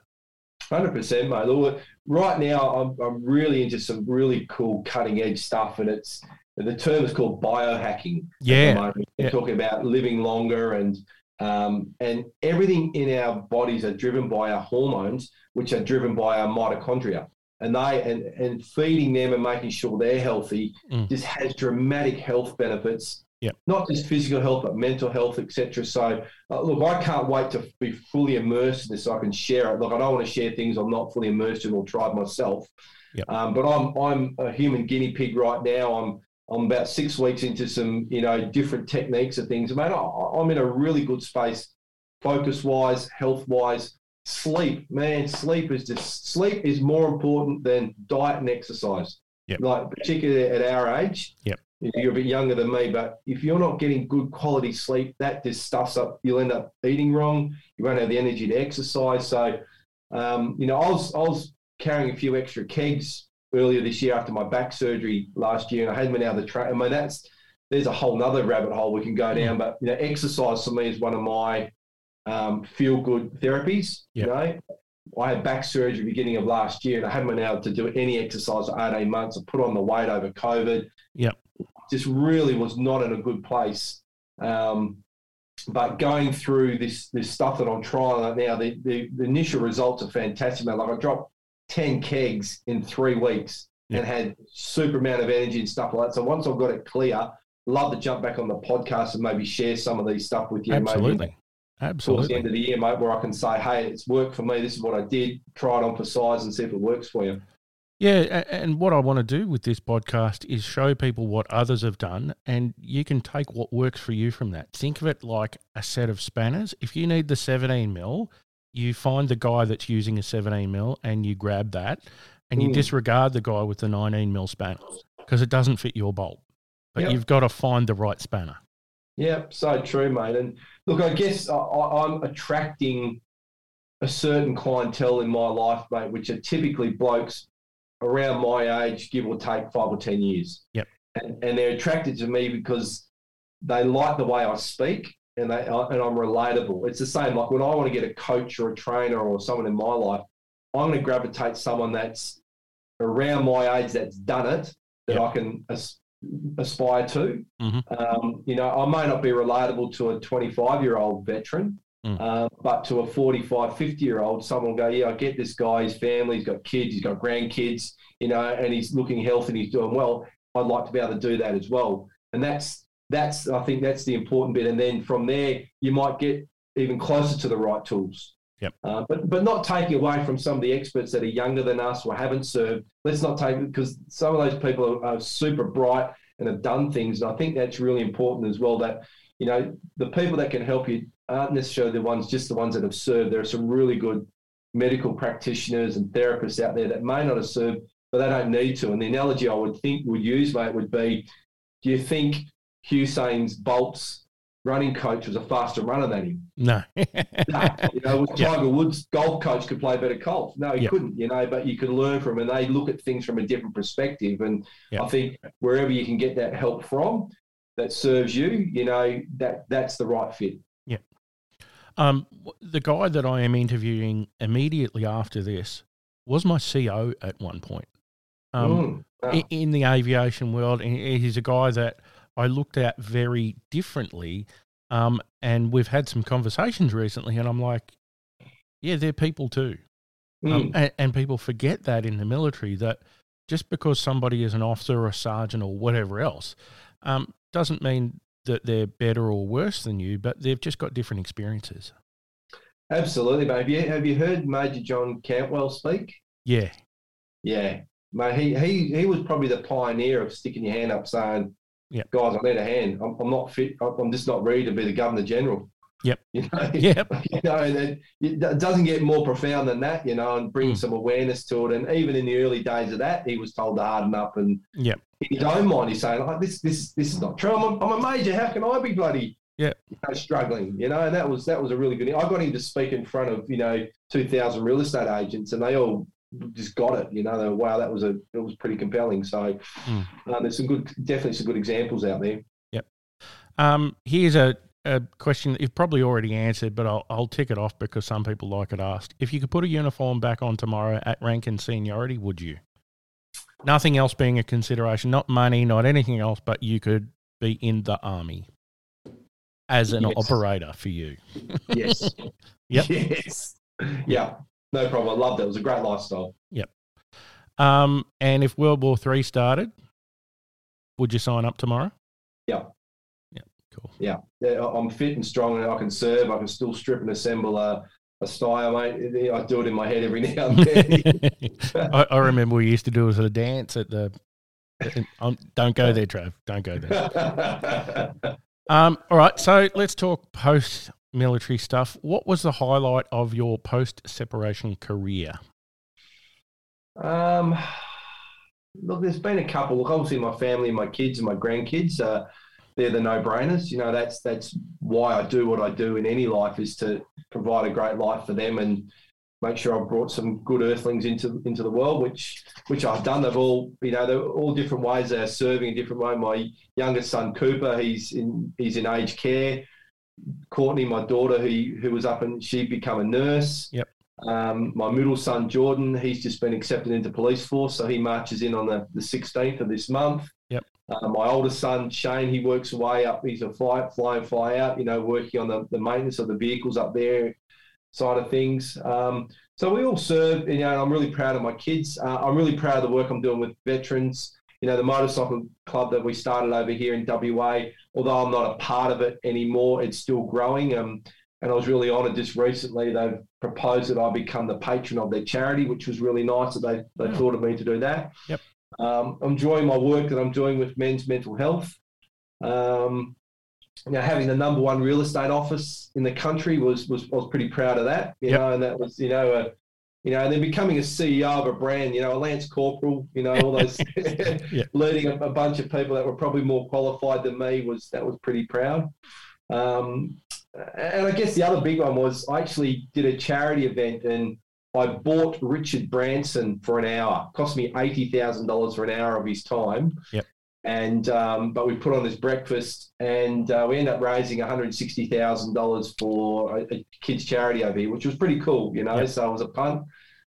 Hundred percent, mate. Look, right now, I'm, I'm really into some really cool cutting edge stuff, and it's the term is called biohacking. Yeah. We're yeah. talking about living longer, and um, and everything in our bodies are driven by our hormones, which are driven by our mitochondria, and they and and feeding them and making sure they're healthy Mm. just has dramatic health benefits. Yep. Not just physical health, but mental health, etc. So, uh, look, I can't wait to be fully immersed in this so I can share it. Look, I don't want to share things I'm not fully immersed in or tried myself. Yep. Um, but I'm I'm a human guinea pig right now. I'm I'm about six weeks into some you know different techniques of things. I, I'm in a really good space, focus wise, health wise. Sleep, man, sleep is just sleep is more important than diet and exercise. Yep. Like particularly at our age. Yep. You're a bit younger than me, but if you're not getting good quality sleep, that just stuffs up. You'll end up eating wrong. You won't have the energy to exercise. So, um, you know, I was I was carrying a few extra kegs earlier this year after my back surgery last year, and I hadn't been out of the train. I mean, that's there's a whole nother rabbit hole we can go down. But you know, exercise for me is one of my um, feel good therapies. Yep. You know, I had back surgery beginning of last year, and I hadn't been able to do any exercise for 18 months. I put on the weight over COVID. Yep. Just really was not in a good place. Um, but going through this this stuff that I'm trying right now, the, the, the initial results are fantastic. Man. Like I dropped 10 kegs in three weeks Yeah. and had super amount of energy and stuff like that. So once I've got it clear, love to jump back on the podcast and maybe share some of these stuff with you. Maybe Absolutely, towards the end of the year, mate, where I can say, hey, it's worked for me. This is what I did. Try it on for size and see if it works for you. Yeah, and what I want to do with this podcast is show people what others have done, and you can take what works for you from that. Think of it like a set of spanners. If you need the 17 mil, you find the guy that's using a 17 mil and you grab that, and you Mm. disregard the guy with the 19 mil spanner because it doesn't fit your bolt. But Yep. you've got to find the right spanner. Yeah, so true, mate. And look, I guess I, I'm attracting a certain clientele in my life, mate, which are typically blokes around my age, give or take five or 10 years. Yep. And, and they're attracted to me because they like the way I speak and, they, and I'm relatable. It's the same, like when I want to get a coach or a trainer or someone in my life, I'm going to gravitate someone that's around my age that's done it that Yep. I can as, aspire to. Mhm. Um, you know, I may not be relatable to a 25 year old veteran, Mm. uh, but to a 45, 50 year old, someone will go, Yeah, I get this guy, his family, he's got kids, he's got grandkids, you know, and he's looking healthy and he's doing well. I'd like to be able to do that as well. And that's, that's, I think that's the important bit. And then from there, you might get even closer to the right tools. Yep. Uh, but but not taking away from some of the experts that are younger than us or haven't served. Let's not take because some of those people are, are super bright and have done things. And I think that's really important as well. That you know the people that can help you aren't necessarily the ones just the ones that have served. There are some really good medical practitioners and therapists out there that may not have served, but they don't need to. And the analogy I would think would use, mate, would be: Do you think Usain's Bolt's running coach was a faster runner than him? No. No, you know, Yeah. Tiger Woods' golf coach could play better golf. No, he Yeah. couldn't. You know, but you can learn from, and they look at things from a different perspective. And Yeah. I think wherever you can get that help from, that serves you, you know, that that's the right fit. Yeah. Um, the guy that I am interviewing immediately after this was my CO at one point. Um, Mm. Ah, i- in the aviation world, and he's a guy that I looked at very differently. Um, and we've had some conversations recently, and I'm like, yeah, they're people too. Um, mm. and, and people forget that in the military that just because somebody is an officer or a sergeant or whatever else um, doesn't mean that they're better or worse than you, but they've just got different experiences. Absolutely, mate. Have you, have you heard Major John Cantwell speak? Yeah. Yeah, mate. He he he was probably the pioneer of sticking your hand up, saying, Yeah. guys, I need a hand. I'm, I'm not fit. I'm I'm just not ready to be the Governor General." Yep. You know, Yep. you know, and it, it doesn't get more profound than that, you know, and bring Mm. some awareness to it. And even in the early days of that, he was told to harden up. And Yep. in his own mind, he's saying, "Like this, this, this is not true. I'm a, I'm a major. How can I be bloody Yeah. you know, struggling, you know, and that was that was a really good. I got him to speak in front of you know two thousand real estate agents, and they all just got it. You know, they were, wow, that was a it was pretty compelling. So Mm. uh, there's some good, definitely some good examples out there. Um, here's a, a question that you've probably already answered, but I'll, I'll tick it off because some people like it asked. If you could put a uniform back on tomorrow at rank and seniority, would you? Nothing else being a consideration, not money, not anything else, but you could be in the army as an Yes. operator for you. Yes. Yep. Yes. Yeah. No problem. I loved it. It was a great lifestyle. Um, and if World War Three started, would you sign up tomorrow? Yeah. Yeah. Cool. Yeah. yeah I'm fit and strong and I can serve. I can still strip and assemble a, a Steyr, mate. I do it in my head every now and then. I, I remember we used to do it as a dance at the. Don't go there, Trav. Don't go there. Um, all right, so let's talk post military stuff. What was the highlight of your post separation career? Um, look, there's been a couple. Look, obviously, my family, my kids, and my grandkids. Uh, they're the no-brainers. You know, that's that's why I do what I do in any life is to provide a great life for them and make sure I've brought some good earthlings into into the world, which which I've done. They've all, you know, they're all different ways. They're serving a different way. My youngest son Cooper, he's in he's in aged care. Courtney, my daughter, who who was up and she become a nurse. Yep. Um, my middle son Jordan, he's just been accepted into police force, so he marches in on the, the 16th of this month. Yep. Uh, my oldest son Shane, he works away up. He's a fly, fly and fly out. You know, working on the, the maintenance of the vehicles up there side of things. Um, so we all serve. You know, and I'm really proud of my kids. Uh, I'm really proud of the work I'm doing with veterans. You know, the motorcycle club that we started over here in WA, although I'm not a part of it anymore, it's still growing. Um, and I was really honoured just recently. They've proposed that I become the patron of their charity, which was really nice that they, they Yeah. thought of me to do that. Yep. Um, I'm enjoying my work that I'm doing with men's mental health. Um, you know, having the number one real estate office in the country was was I was pretty proud of that. You Yep. know, and that was you know a you know, and then becoming a CEO of a brand, you know, a Lance Corporal, you know, all those Yeah. leading a, a bunch of people that were probably more qualified than me was that was pretty proud. Um, and I guess the other big one was I actually did a charity event and I bought Richard Branson for an hour. cost me eighty thousand dollars for an hour of his time. Yep. And um, but we put on this breakfast and uh, we ended up raising one hundred sixty thousand dollars for a, a kids charity over here, which was pretty cool, you know. Yep. So it was a punt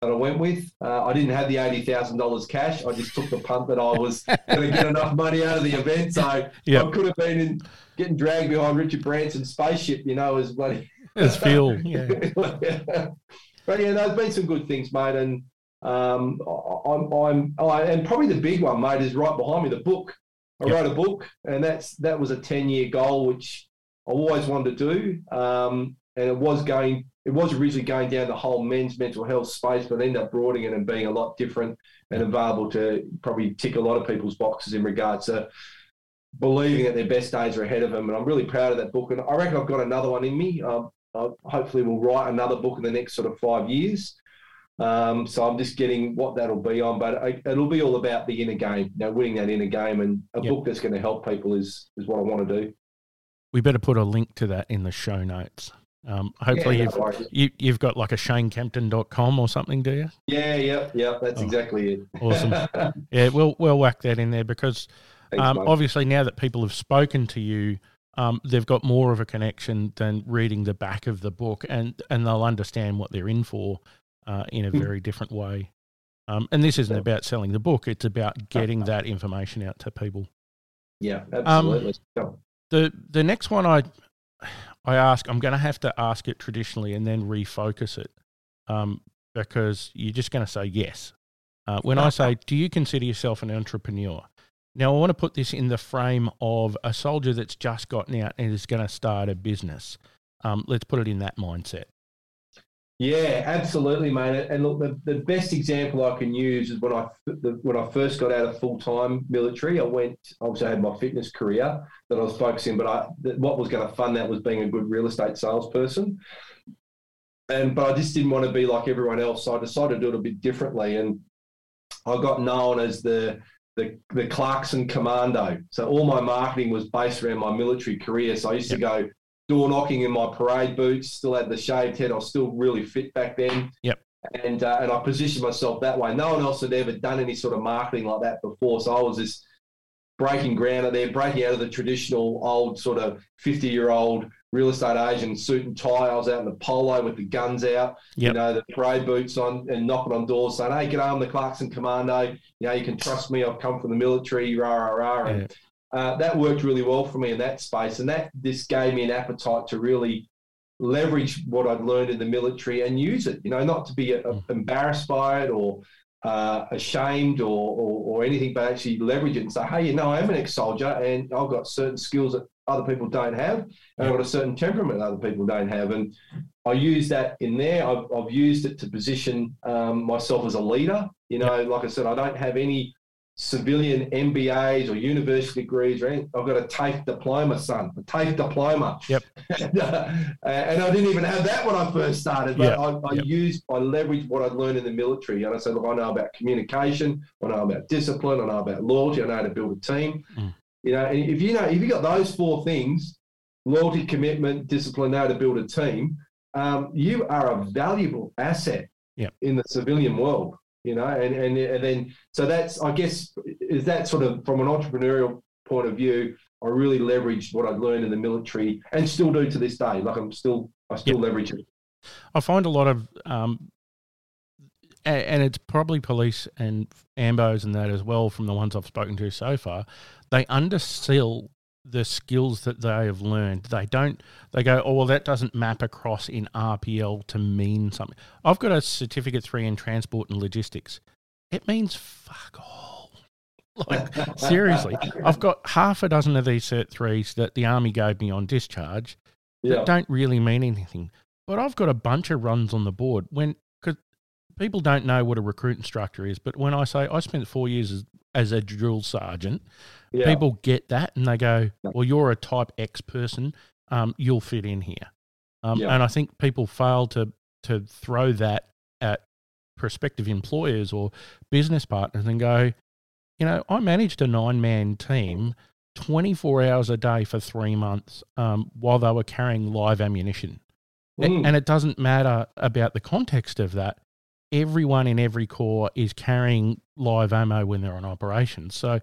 that I went with. Uh, I didn't have the eighty thousand dollars cash. I just took the punt that I was going to get enough money out of the event. So Yep. I could have been in, getting dragged behind Richard Branson's spaceship, you know, as bloody. As fuel, yeah. but yeah, there's been some good things, mate, and um, I- I'm, I'm, oh, and probably the big one, mate, is right behind me, the book. I Yep. wrote a book, and that's that was a ten year goal, which I always wanted to do, um, and it was going. It was originally going down the whole men's mental health space, but ended up broadening it and being a lot different and available to probably tick a lot of people's boxes in regards to believing that their best days are ahead of them. And I'm really proud of that book. And I reckon I've got another one in me. Um, I hopefully will write another book in the next sort of five years. Um, so I'm just getting what that'll be on, but I, it'll be all about the inner game, you know, winning that inner game, and a Yep. book that's going to help people is is what I want to do. We better put a link to that in the show notes. Um, hopefully, yeah, you've, no worries. you, you've got like a shanecampton.com or something, do you? yeah, yeah, yeah. That's Oh, exactly it. awesome. Yeah, we'll, we'll whack that in there because um, obviously now that people have spoken to you, um, they've got more of a connection than reading the back of the book, and and they'll understand what they're in for uh, in a Hmm. very different way. Um, and this isn't about selling the book; it's about getting that information out to people. yeah, Um, absolutely. Go. The the next one I I ask, I'm going to have to ask it traditionally and then refocus it, um, because you're just going to say yes. Uh, when I say, do you consider yourself an entrepreneur? Now, I want to put this in the frame of a soldier that's just gotten out and is going to start a business. Um, let's put it in that mindset. Yeah, absolutely, mate. And look, the, the best example I can use is when I the, when I first got out of full time military. I went obviously I had my fitness career that I was focusing, but I what was going to fund that was being a good real estate salesperson. And but I just didn't want to be like everyone else, so I decided to do it a bit differently. And I got known as the the the Clarkson Commando. So all my marketing was based around my military career. So I used yep. to go door knocking in my parade boots. Still had the shaved head. I was still really fit back then. Yep. And uh, and I positioned myself that way. No one else had ever done any sort of marketing like that before. So I was this breaking ground out there, breaking out of the traditional old sort of 50 year old real estate agent suit and tie. I was out in the polo with the guns out, yep. you know, the parade boots on and knocking on doors saying, Hey, get on the Clarkson Commando. You know, you can trust me. I've come from the military, rah, rah, rah. And uh, that worked really well for me in that space. And that this gave me an appetite to really leverage what I'd learned in the military and use it, you know, not to be a, a, mm. embarrassed by it or uh, ashamed or, or, or, anything, but actually leverage it and say, hey, you know, I'm an ex-soldier and I've got certain skills that other people don't have, and I've got a certain temperament that other people don't have. And I use that in there. I've, I've used it to position um, myself as a leader. You know, like I said, I don't have any civilian MBAs or university degrees or anything. I've got a TAFE diploma, son, a TAFE diploma. Yep. and, uh, and, I didn't even have that when I first started, but yep. I, I yep. used, I leveraged what I'd learned in the military. And I said, look, I know about communication, I know about discipline, I know about loyalty, I know how to build a team. Mm. You know, and if you know, if you got those four things, loyalty, commitment, discipline, know how to build a team, um, you are a valuable asset yep. in the civilian world you know, and, and, and then, so that's, I guess, is that sort of from an entrepreneurial point of view, I really leveraged what I'd learned in the military and still do to this day. Like I'm still, I still yep. leverage it. I find a lot of, um, and it's probably police and ambos and that as well from the ones I've spoken to so far. They undersell the skills that they have learned. They don't, they go, oh, well, that doesn't map across in RPL to mean something. I've got a certificate three in transport and logistics. It means fuck all. Like, seriously, I've got half a dozen of these cert threes that the army gave me on discharge that yeah. don't really mean anything. But I've got a bunch of runs on the board when, because people don't know what a recruit instructor is. But when I say I spent four years as, as a drill sergeant, yeah. People get that and they go, well, you're a type X person. Um, you'll fit in here. Um, yeah. And I think people fail to, to throw that at prospective employers or business partners and go, you know, I managed a nine man team 24 hours a day for three months um, while they were carrying live ammunition. Mm. And it doesn't matter about the context of that. Everyone in every corps is carrying live ammo when they're on operation. So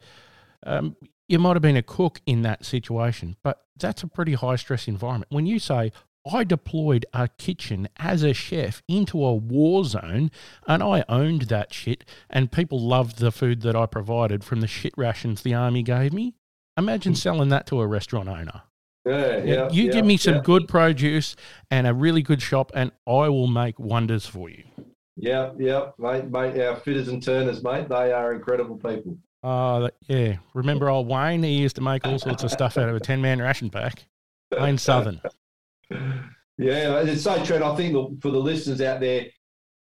um, you might have been a cook in that situation, but that's a pretty high stress environment. When you say, I deployed a kitchen as a chef into a war zone and I owned that shit, and people loved the food that I provided from the shit rations the army gave me. Imagine hmm. selling that to a restaurant owner. Yeah, yeah, you yeah, give me some yeah. good produce and a really good shop, and I will make wonders for you. Yeah, yeah, mate, mate. Our fitters and turners, mate, they are incredible people. Uh, yeah. Remember old Wayne? He used to make all sorts of stuff out of a 10 man ration pack. Wayne Southern. Yeah, it's so true. And I think for the listeners out there,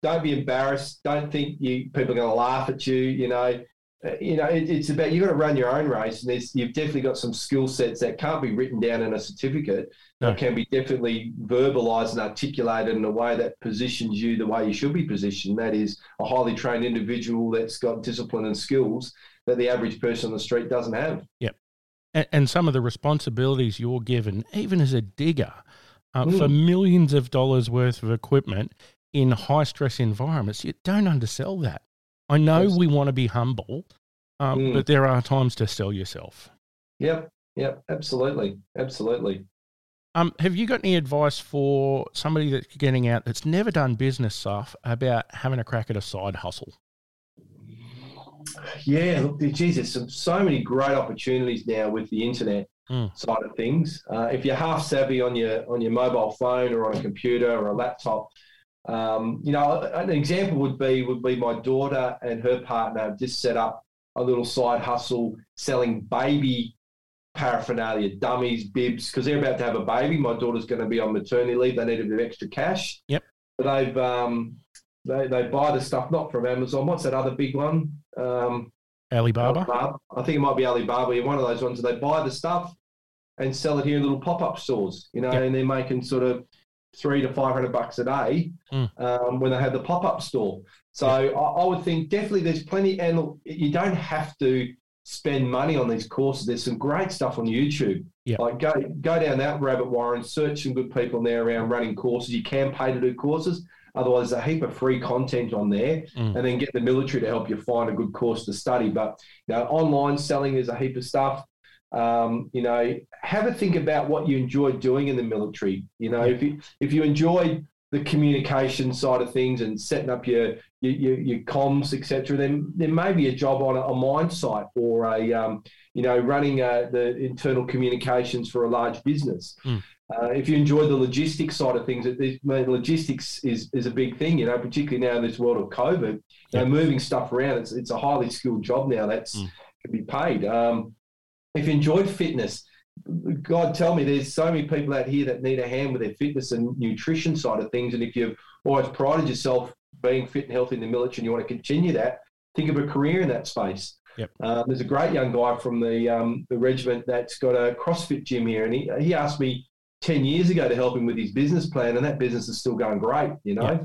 don't be embarrassed. Don't think you people are going to laugh at you. You know, uh, you know, it, it's about you've got to run your own race, and you've definitely got some skill sets that can't be written down in a certificate, no. but can be definitely verbalized and articulated in a way that positions you the way you should be positioned. That is a highly trained individual that's got discipline and skills that the average person on the street doesn't have. Yep. And, and some of the responsibilities you're given, even as a digger, uh, mm. for millions of dollars worth of equipment in high stress environments, you don't undersell that. I know yes. we want to be humble, um, mm. but there are times to sell yourself. Yep. Yep. Absolutely. Absolutely. Um, have you got any advice for somebody that's getting out that's never done business stuff about having a crack at a side hustle? Yeah, look, Jesus, some, so many great opportunities now with the internet mm. side of things. Uh, if you're half savvy on your on your mobile phone or on a computer or a laptop, um, you know, an example would be would be my daughter and her partner have just set up a little side hustle selling baby paraphernalia, dummies, bibs, because they're about to have a baby. My daughter's going to be on maternity leave. They need a bit of extra cash. Yep. But they've um, they, they buy the stuff not from Amazon. What's that other big one? Um, Alibaba? Alibaba. I think it might be Alibaba. You're one of those ones. They buy the stuff and sell it here in little pop up stores, you know, yep. and they're making sort of three to five hundred bucks a day Mm. um, when they have the pop up store. So I, I would think definitely there's plenty, and look, you don't have to spend money on these courses. There's some great stuff on YouTube. Yeah. Like go go down that rabbit warren, search some good people in there around running courses. You can pay to do courses. Otherwise, there's a heap of free content on there, Mm. and then get the military to help you find a good course to study. But you know, online selling, there's a heap of stuff. Um, you know, have a think about what you enjoy doing in the military. You know, Yeah. if you if you enjoy the communication side of things and setting up your your, your, your comms, etc., then there may be a job on a, a mine site or a um, you know running uh, the internal communications for a large business. Mm. Uh, if you enjoy the logistics side of things, it, it- logistics is, is a big thing, you know, particularly now in this world of COVID. You Yeah. know, moving stuff around, it's, it's a highly skilled job now that's Mm. can be paid. Um, if you enjoyed fitness, God tell me, there's so many people out here that need a hand with their fitness and nutrition side of things. And if you've always prided yourself being fit and healthy in the military and you want to continue that, think of a career in that space. Yep. Um, there's a great young guy from the um, the regiment that's got a CrossFit gym here, and he, he asked me 10 years ago to help him with his business plan, and that business is still going great, you know. Yeah.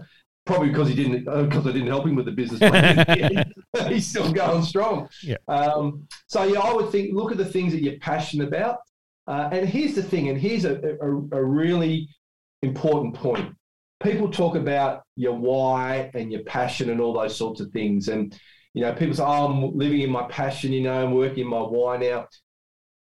Probably because he didn't, because I didn't help him with the business plan. He's still going strong. Yeah. Um, so yeah, I would think look at the things that you're passionate about, uh, and here's the thing, and here's a, a, a really important point. People talk about your why and your passion and all those sorts of things, and you know, people say, "Oh, I'm living in my passion," you know, I'm working in my why now.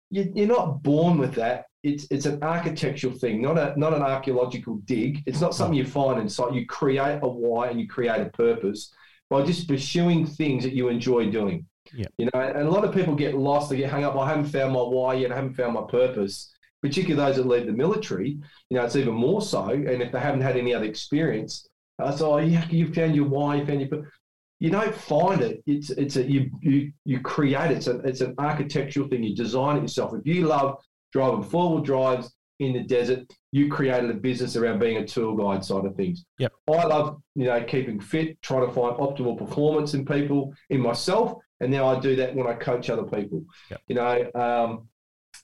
You're not born with that. It's it's an architectural thing, not a not an archaeological dig. It's not something you find in sight. You create a why and you create a purpose by just pursuing things that you enjoy doing. Yeah. You know, and a lot of people get lost. They get hung up. I haven't found my why yet. I haven't found my purpose. Particularly those that leave the military. You know, it's even more so. And if they haven't had any other experience, uh, so oh, yeah, you found your why. You found your. pur-" You don't find it. It's it's a you you you create it. It's a, it's an architectural thing. You design it yourself. If you love driving four wheel drives in the desert, you created a business around being a tour guide side of things. Yep. I love, you know, keeping fit, trying to find optimal performance in people, in myself, and now I do that when I coach other people. Yep. You know, um,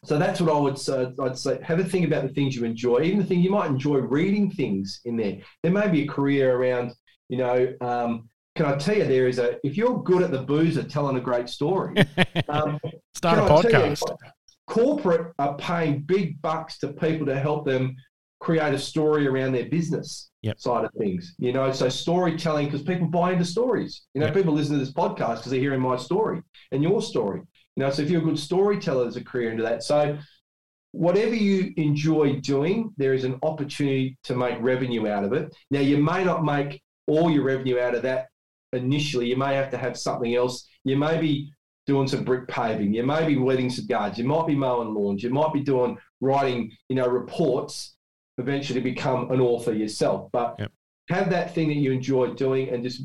so that's what I would say. I'd say have a think about the things you enjoy, even the thing you might enjoy reading things in there. There may be a career around, you know. Um, can I tell you there is a if you're good at the boozer telling a great story, um, Start a tell you, podcast. Corporate are paying big bucks to people to help them create a story around their business Yep. side of things. You know, so storytelling because people buy into stories. You know, Yep. people listen to this podcast because they're hearing my story and your story. You know, so if you're a good storyteller, there's a career into that. So whatever you enjoy doing, there is an opportunity to make revenue out of it. Now you may not make all your revenue out of that initially. You may have to have something else. You may be doing some brick paving. You may be weeding some gardens. You might be mowing lawns. You might be doing writing, you know, reports. Eventually, become an author yourself. But Yep. have that thing that you enjoy doing, and just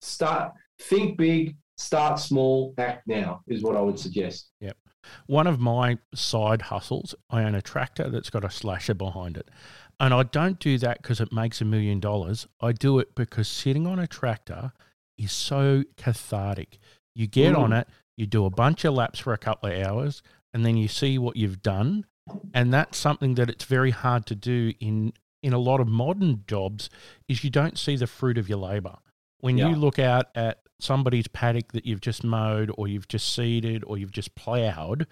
start. Think big. Start small. Act now is what I would suggest. Yep. One of my side hustles, I own a tractor that's got a slasher behind it. And I don't do that because it makes a million dollars. I do it because sitting on a tractor is so cathartic. You get on Mm. it, you do a bunch of laps for a couple of hours, and then you see what you've done. And that's something that it's very hard to do in in a lot of modern jobs is you don't see the fruit of your labor. When Yeah. you look out at somebody's paddock that you've just mowed or you've just seeded or you've just plowed,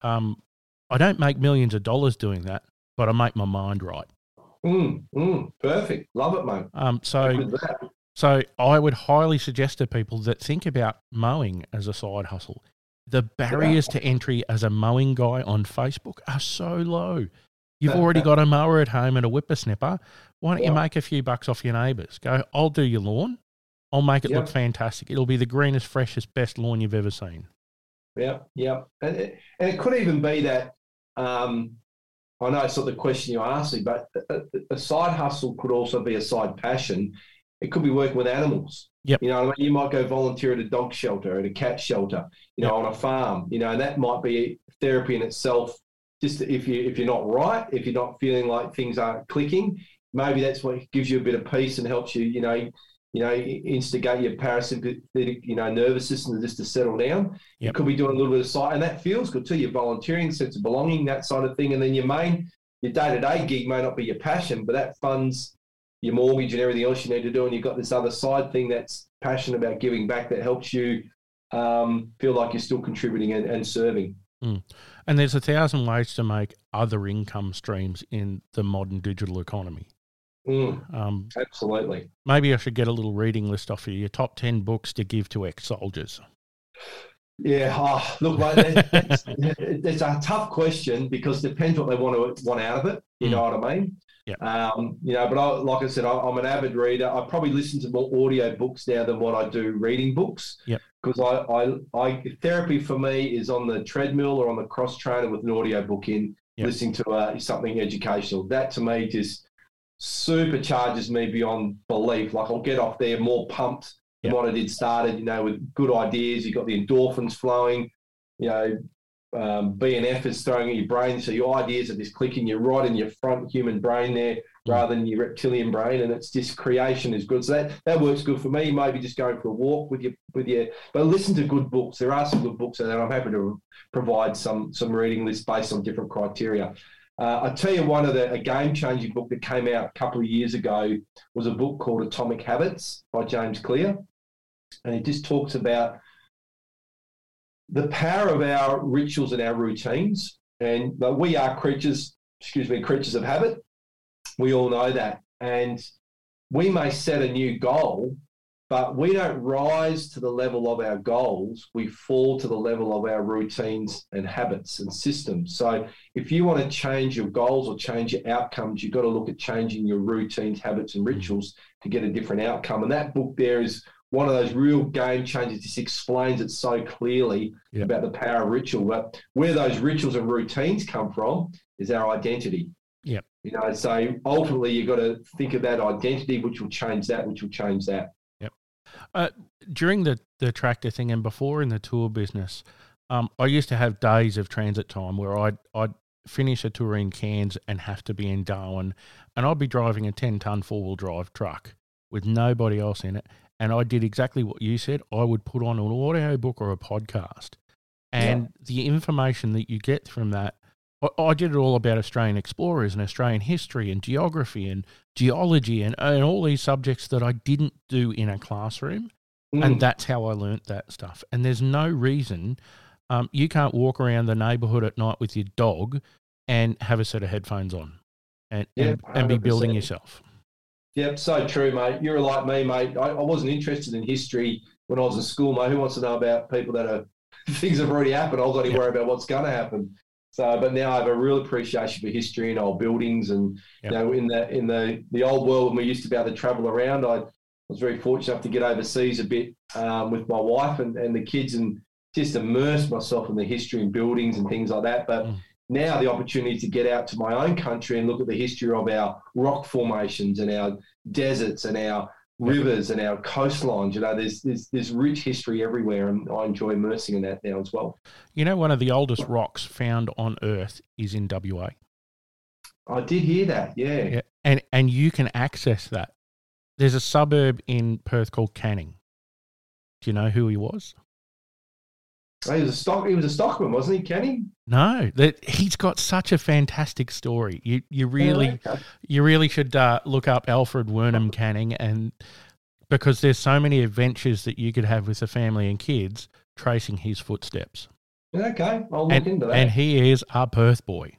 um, I don't make millions of dollars doing that, but I make my mind right. Mm, mm, perfect. Love it, mate. Um, so. So I would highly suggest to people that think about mowing as a side hustle. The barriers to entry as a mowing guy on Facebook are so low. You've already got a mower at home and a whipper snipper. Why don't you make a few bucks off your neighbours? Go, I'll do your lawn. I'll make it look fantastic. It'll be the greenest, freshest, best lawn you've ever seen. Yeah, yeah, and it, and it could even be that. Um, I know it's not the question you're asking, but a, a side hustle could also be a side passion. It could be working with animals. Yep. You know, I mean? you might go volunteer at a dog shelter, at a cat shelter, you know, on a farm. You know, and that might be therapy in itself. Just if you if you're not right, if you're not feeling like things aren't clicking, maybe that's what gives you a bit of peace and helps you, you know, you know, instigate your parasympathetic, you know, nervous system just to settle down. You could be doing a little bit of sight, and that feels good too. You're volunteering, sense of belonging, that side of thing, and then your main your day to day gig may not be your passion, but that funds your mortgage and everything else you need to do. And you've got this other side thing that's passionate about giving back that helps you um, feel like you're still contributing and, and serving. Mm. And there's a thousand ways to make other income streams in the modern digital economy. Mm, um, absolutely. Maybe I should get a little reading list off you. Your top 10 books to give to ex soldiers. Yeah, oh, look, mate, it's, it's, a tough question because it depends what they want to want out of it. You mm. know what I mean? Yeah. Um, you know, but I, like I said, I, am an avid reader. I probably listen to more audio books now than what I do reading books. Yeah. Because I, I, I, therapy for me is on the treadmill or on the cross trainer with an audio book in, yep. listening to uh, something educational. That to me just supercharges me beyond belief. Like I'll get off there more pumped yep. than what I did started. You know, with good ideas. You got the endorphins flowing. You know, um, BNF is throwing at your brain. So your ideas are just clicking. You're right in your front human brain there rather than your reptilian brain, and it's just creation is good. So that, that works good for me. Maybe just going for a walk with your with your, but listen to good books. There are some good books, and I'm happy to provide some some reading lists based on different criteria. Uh, I tell you, one of the a game changing book that came out a couple of years ago was a book called Atomic Habits by James Clear, and it just talks about the power of our rituals and our routines. And we are creatures, excuse me, creatures of habit. We all know that. And we may set a new goal, but we don't rise to the level of our goals. We fall to the level of our routines and habits and systems. So if you want to change your goals or change your outcomes, you've got to look at changing your routines, habits, and rituals to get a different outcome. And that book there is one of those real game changers. Just explains it so clearly yep. about the power of ritual. But where those rituals and routines come from is our identity. Yeah. You know, so ultimately you've got to think of that identity, which will change that, which will change that. Yep. Uh, during the the tractor thing and before in the tour business, um, I used to have days of transit time where I'd I'd finish a tour in Cairns and have to be in Darwin, and I'd be driving a ten ton four wheel drive truck with nobody else in it, and I did exactly what you said. I would put on an audio book or a podcast, and yeah. the information that you get from that. I, I did it all about Australian explorers and Australian history and geography and geology and, and all these subjects that I didn't do in a classroom. Mm. And that's how I learnt that stuff. And there's no reason um, you can't walk around the neighbourhood at night with your dog and have a set of headphones on and, yeah, and, and be building yourself. Yep, so true, mate. You're like me, mate. I, I, wasn't interested in history when I was in school, mate. Who wants to know about people that are things have already happened? I've got to worry about what's going to happen. So, but now I have a real appreciation for history and old buildings, and yep. you know, in the in the the old world when we used to be able to travel around, I was very fortunate enough to get overseas a bit um, with my wife and, and the kids, and just immerse myself in the history and buildings and things like that. But mm now the opportunity to get out to my own country and look at the history of our rock formations and our deserts and our rivers and our coastlines. You know, there's, there's there's rich history everywhere, and I enjoy immersing in that now as well. You know, one of the oldest rocks found on Earth is in WA. I did hear that. Yeah. yeah. And and you can access that. There's a suburb in Perth called Canning. Do you know who he was? He was a stock. He was a stockman, wasn't he, Kenny? No, that he's got such a fantastic story. You you really oh, okay. you really should uh, look up Alfred Wernam Canning, and because there's so many adventures that you could have with the family and kids tracing his footsteps. Okay, I'll look and, into that. And he is a Perth boy.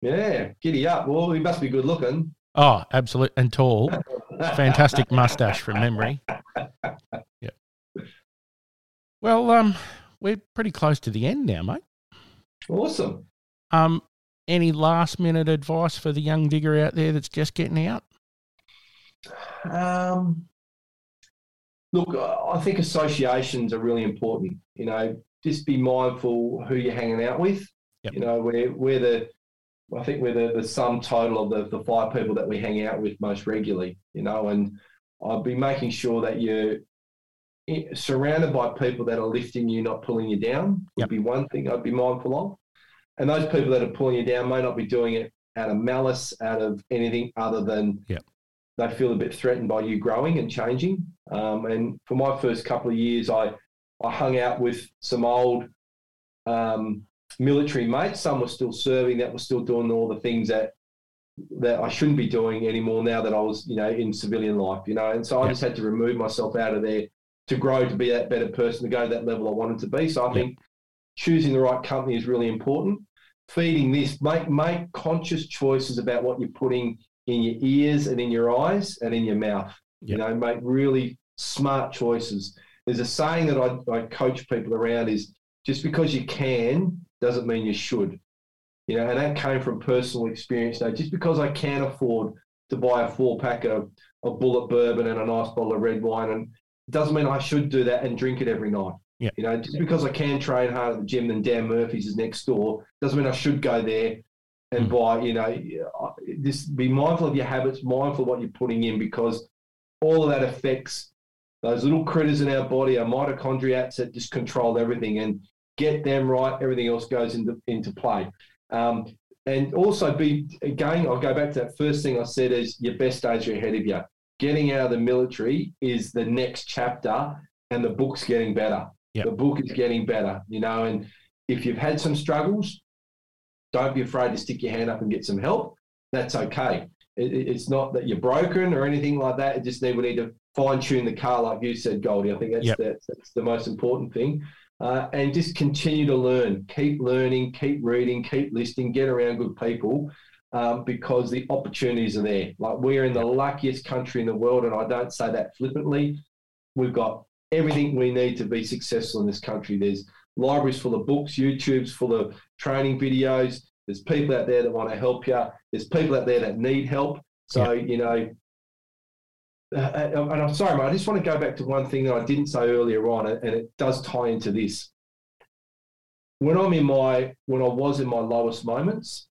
Yeah, giddy up. Well, he must be good looking. Oh, absolutely, and tall. Fantastic mustache from memory. Yeah. Well, um, we're pretty close to the end now, mate. Awesome. Um, any last minute advice for the young digger out there that's just getting out? Um, look, I think associations are really important. You know, just be mindful who you're hanging out with. Yep. You know, we're, we're the, I think we're the, the sum total of the, the five people that we hang out with most regularly, you know, and I'll be making sure that you're surrounded by people that are lifting you, not pulling you down, would yep. be one thing I'd be mindful of. And those people that are pulling you down may not be doing it out of malice, out of anything other than yep. they feel a bit threatened by you growing and changing. Um, and for my first couple of years, I, I hung out with some old um, military mates. Some were still serving, that were still doing all the things that that I shouldn't be doing anymore now that I was, you know, in civilian life, you know. And so I just had to remove myself out of there to grow to be that better person, to go to that level I wanted to be. So I think choosing the right company is really important. Feeding this, make make conscious choices about what you're putting in your ears and in your eyes and in your mouth. You know, make really smart choices. There's a saying that I, I coach people around is just because you can doesn't mean you should. You know, and that came from personal experience. Now, just because I can afford to buy a four pack of, of Bulleit bourbon and a nice bottle of red wine, and doesn't mean I should do that and drink it every night. Yeah. You know, just because I can train hard at the gym and Dan Murphy's is next door doesn't mean I should go there and Mm. buy. You know, just be mindful of your habits, mindful of what you're putting in, because all of that affects those little critters in our body, our mitochondria that just control everything. And get them right, everything else goes into into play. Um, and also be again, I'll go back to that first thing I said is your best days are ahead of you. Getting out of the military is the next chapter, and the book's getting better. Yep. The book is getting better, you know. And if you've had some struggles, don't be afraid to stick your hand up and get some help. That's okay. It, it- it's not that you're broken or anything like that. It just need we need to fine tune the car, like you said, Goldie. I think that's Yep. the, that's the most important thing. Uh, and just continue to learn, keep learning, keep reading, keep listening, get around good people um, because the opportunities are there. Like we're in the luckiest country in the world, and I don't say that flippantly. We've got everything we need to be successful in this country. There's libraries full of books, YouTube's full of training videos. There's people out there that want to help you. There's people out there that need help. So, you know, uh, and I'm sorry, mate, I just want to go back to one thing that I didn't say earlier on, and it does tie into this. When I'm in my, when I was in my lowest moments,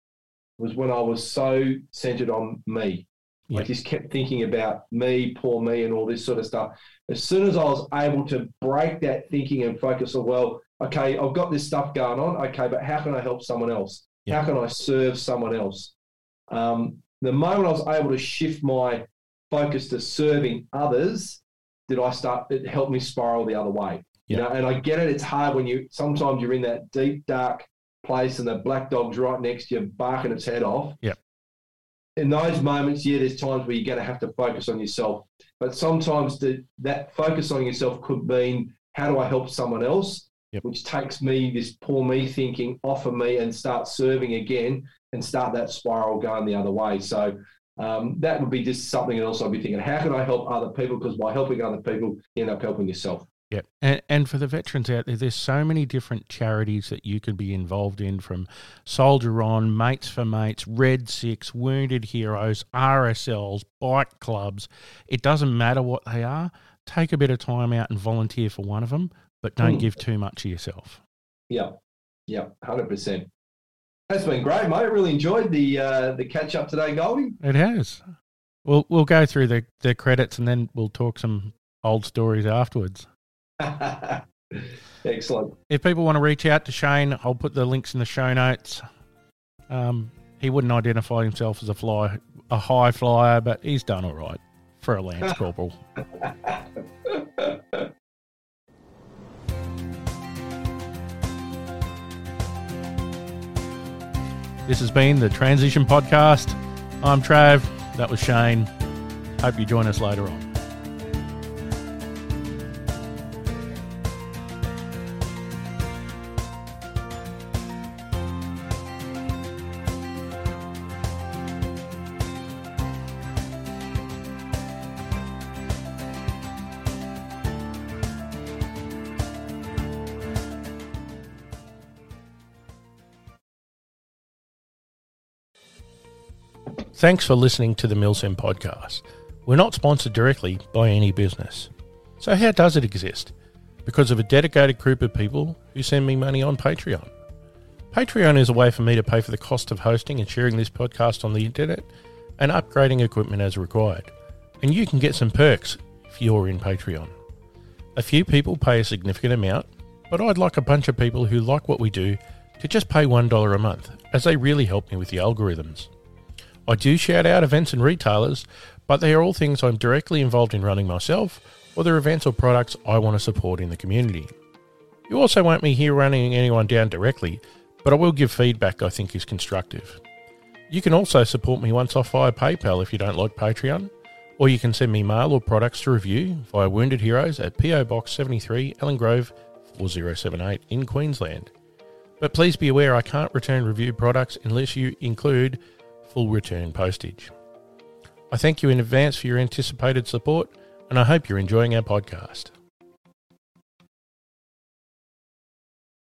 was when I was so centered on me. I just kept thinking about me, poor me, and all this sort of stuff. As soon as I was able to break that thinking and focus on, well, okay, I've got this stuff going on. Okay, but how can I help someone else? Yeah. How can I serve someone else? Um, the moment I was able to shift my focus to serving others, did I start? It helped me spiral the other way. You Yeah. know, and I get it. It's hard when you sometimes you're in that deep dark place and the black dog's right next to you, barking its head off. Yep. In those moments, yeah, there's times where you're going to have to focus on yourself. But sometimes the, that focus on yourself could mean how do I help someone else, Yep. which takes me this poor me thinking off of me and start serving again and start that spiral going the other way. So um, that would be just something else I'd be thinking. How can I help other people? Because by helping other people, you end up helping yourself. Yeah, and, and for the veterans out there, there's so many different charities that you can be involved in from Soldier On, Mates for Mates, Red Six, Wounded Heroes, RSLs, bike clubs. It doesn't matter what they are. Take a bit of time out and volunteer for one of them, but don't Mm. give too much of yourself. Yeah, yeah, hundred percent. That's been great, mate. Really enjoyed the uh, the catch up today, Goldie. It has. We'll we'll go through the, the credits and then we'll talk some old stories afterwards. Excellent. If people want to reach out to Shane, I'll put the links in the show notes. Um, he wouldn't identify himself as a fly, a high flyer, but he's done all right for a lance corporal. This has been the Transition Podcast. I'm Trav. That was Shane. Hope you join us later on. Thanks for listening to the Milsim podcast. We're not sponsored directly by any business. So, how does it exist? Because of a dedicated group of people who send me money on Patreon. Patreon is a way for me to pay for the cost of hosting and sharing this podcast on the internet and upgrading equipment as required. And you can get some perks if you're in Patreon. A few people pay a significant amount, but I'd like a bunch of people who like what we do to just pay $1 a month, as they really help me with the algorithms. I do shout out events and retailers, but they are all things I'm directly involved in running myself, or they're events or products I want to support in the community. You also won't me here running anyone down directly, but I will give feedback I think is constructive. You can also support me once off via PayPal if you don't like Patreon, or you can send me mail or products to review via Wounded Heroes at PO Box 73, Ellen Grove 4078 in Queensland. But please be aware I can't return reviewed products unless you include full return postage. I thank you in advance for your anticipated support, and I hope you're enjoying our podcast.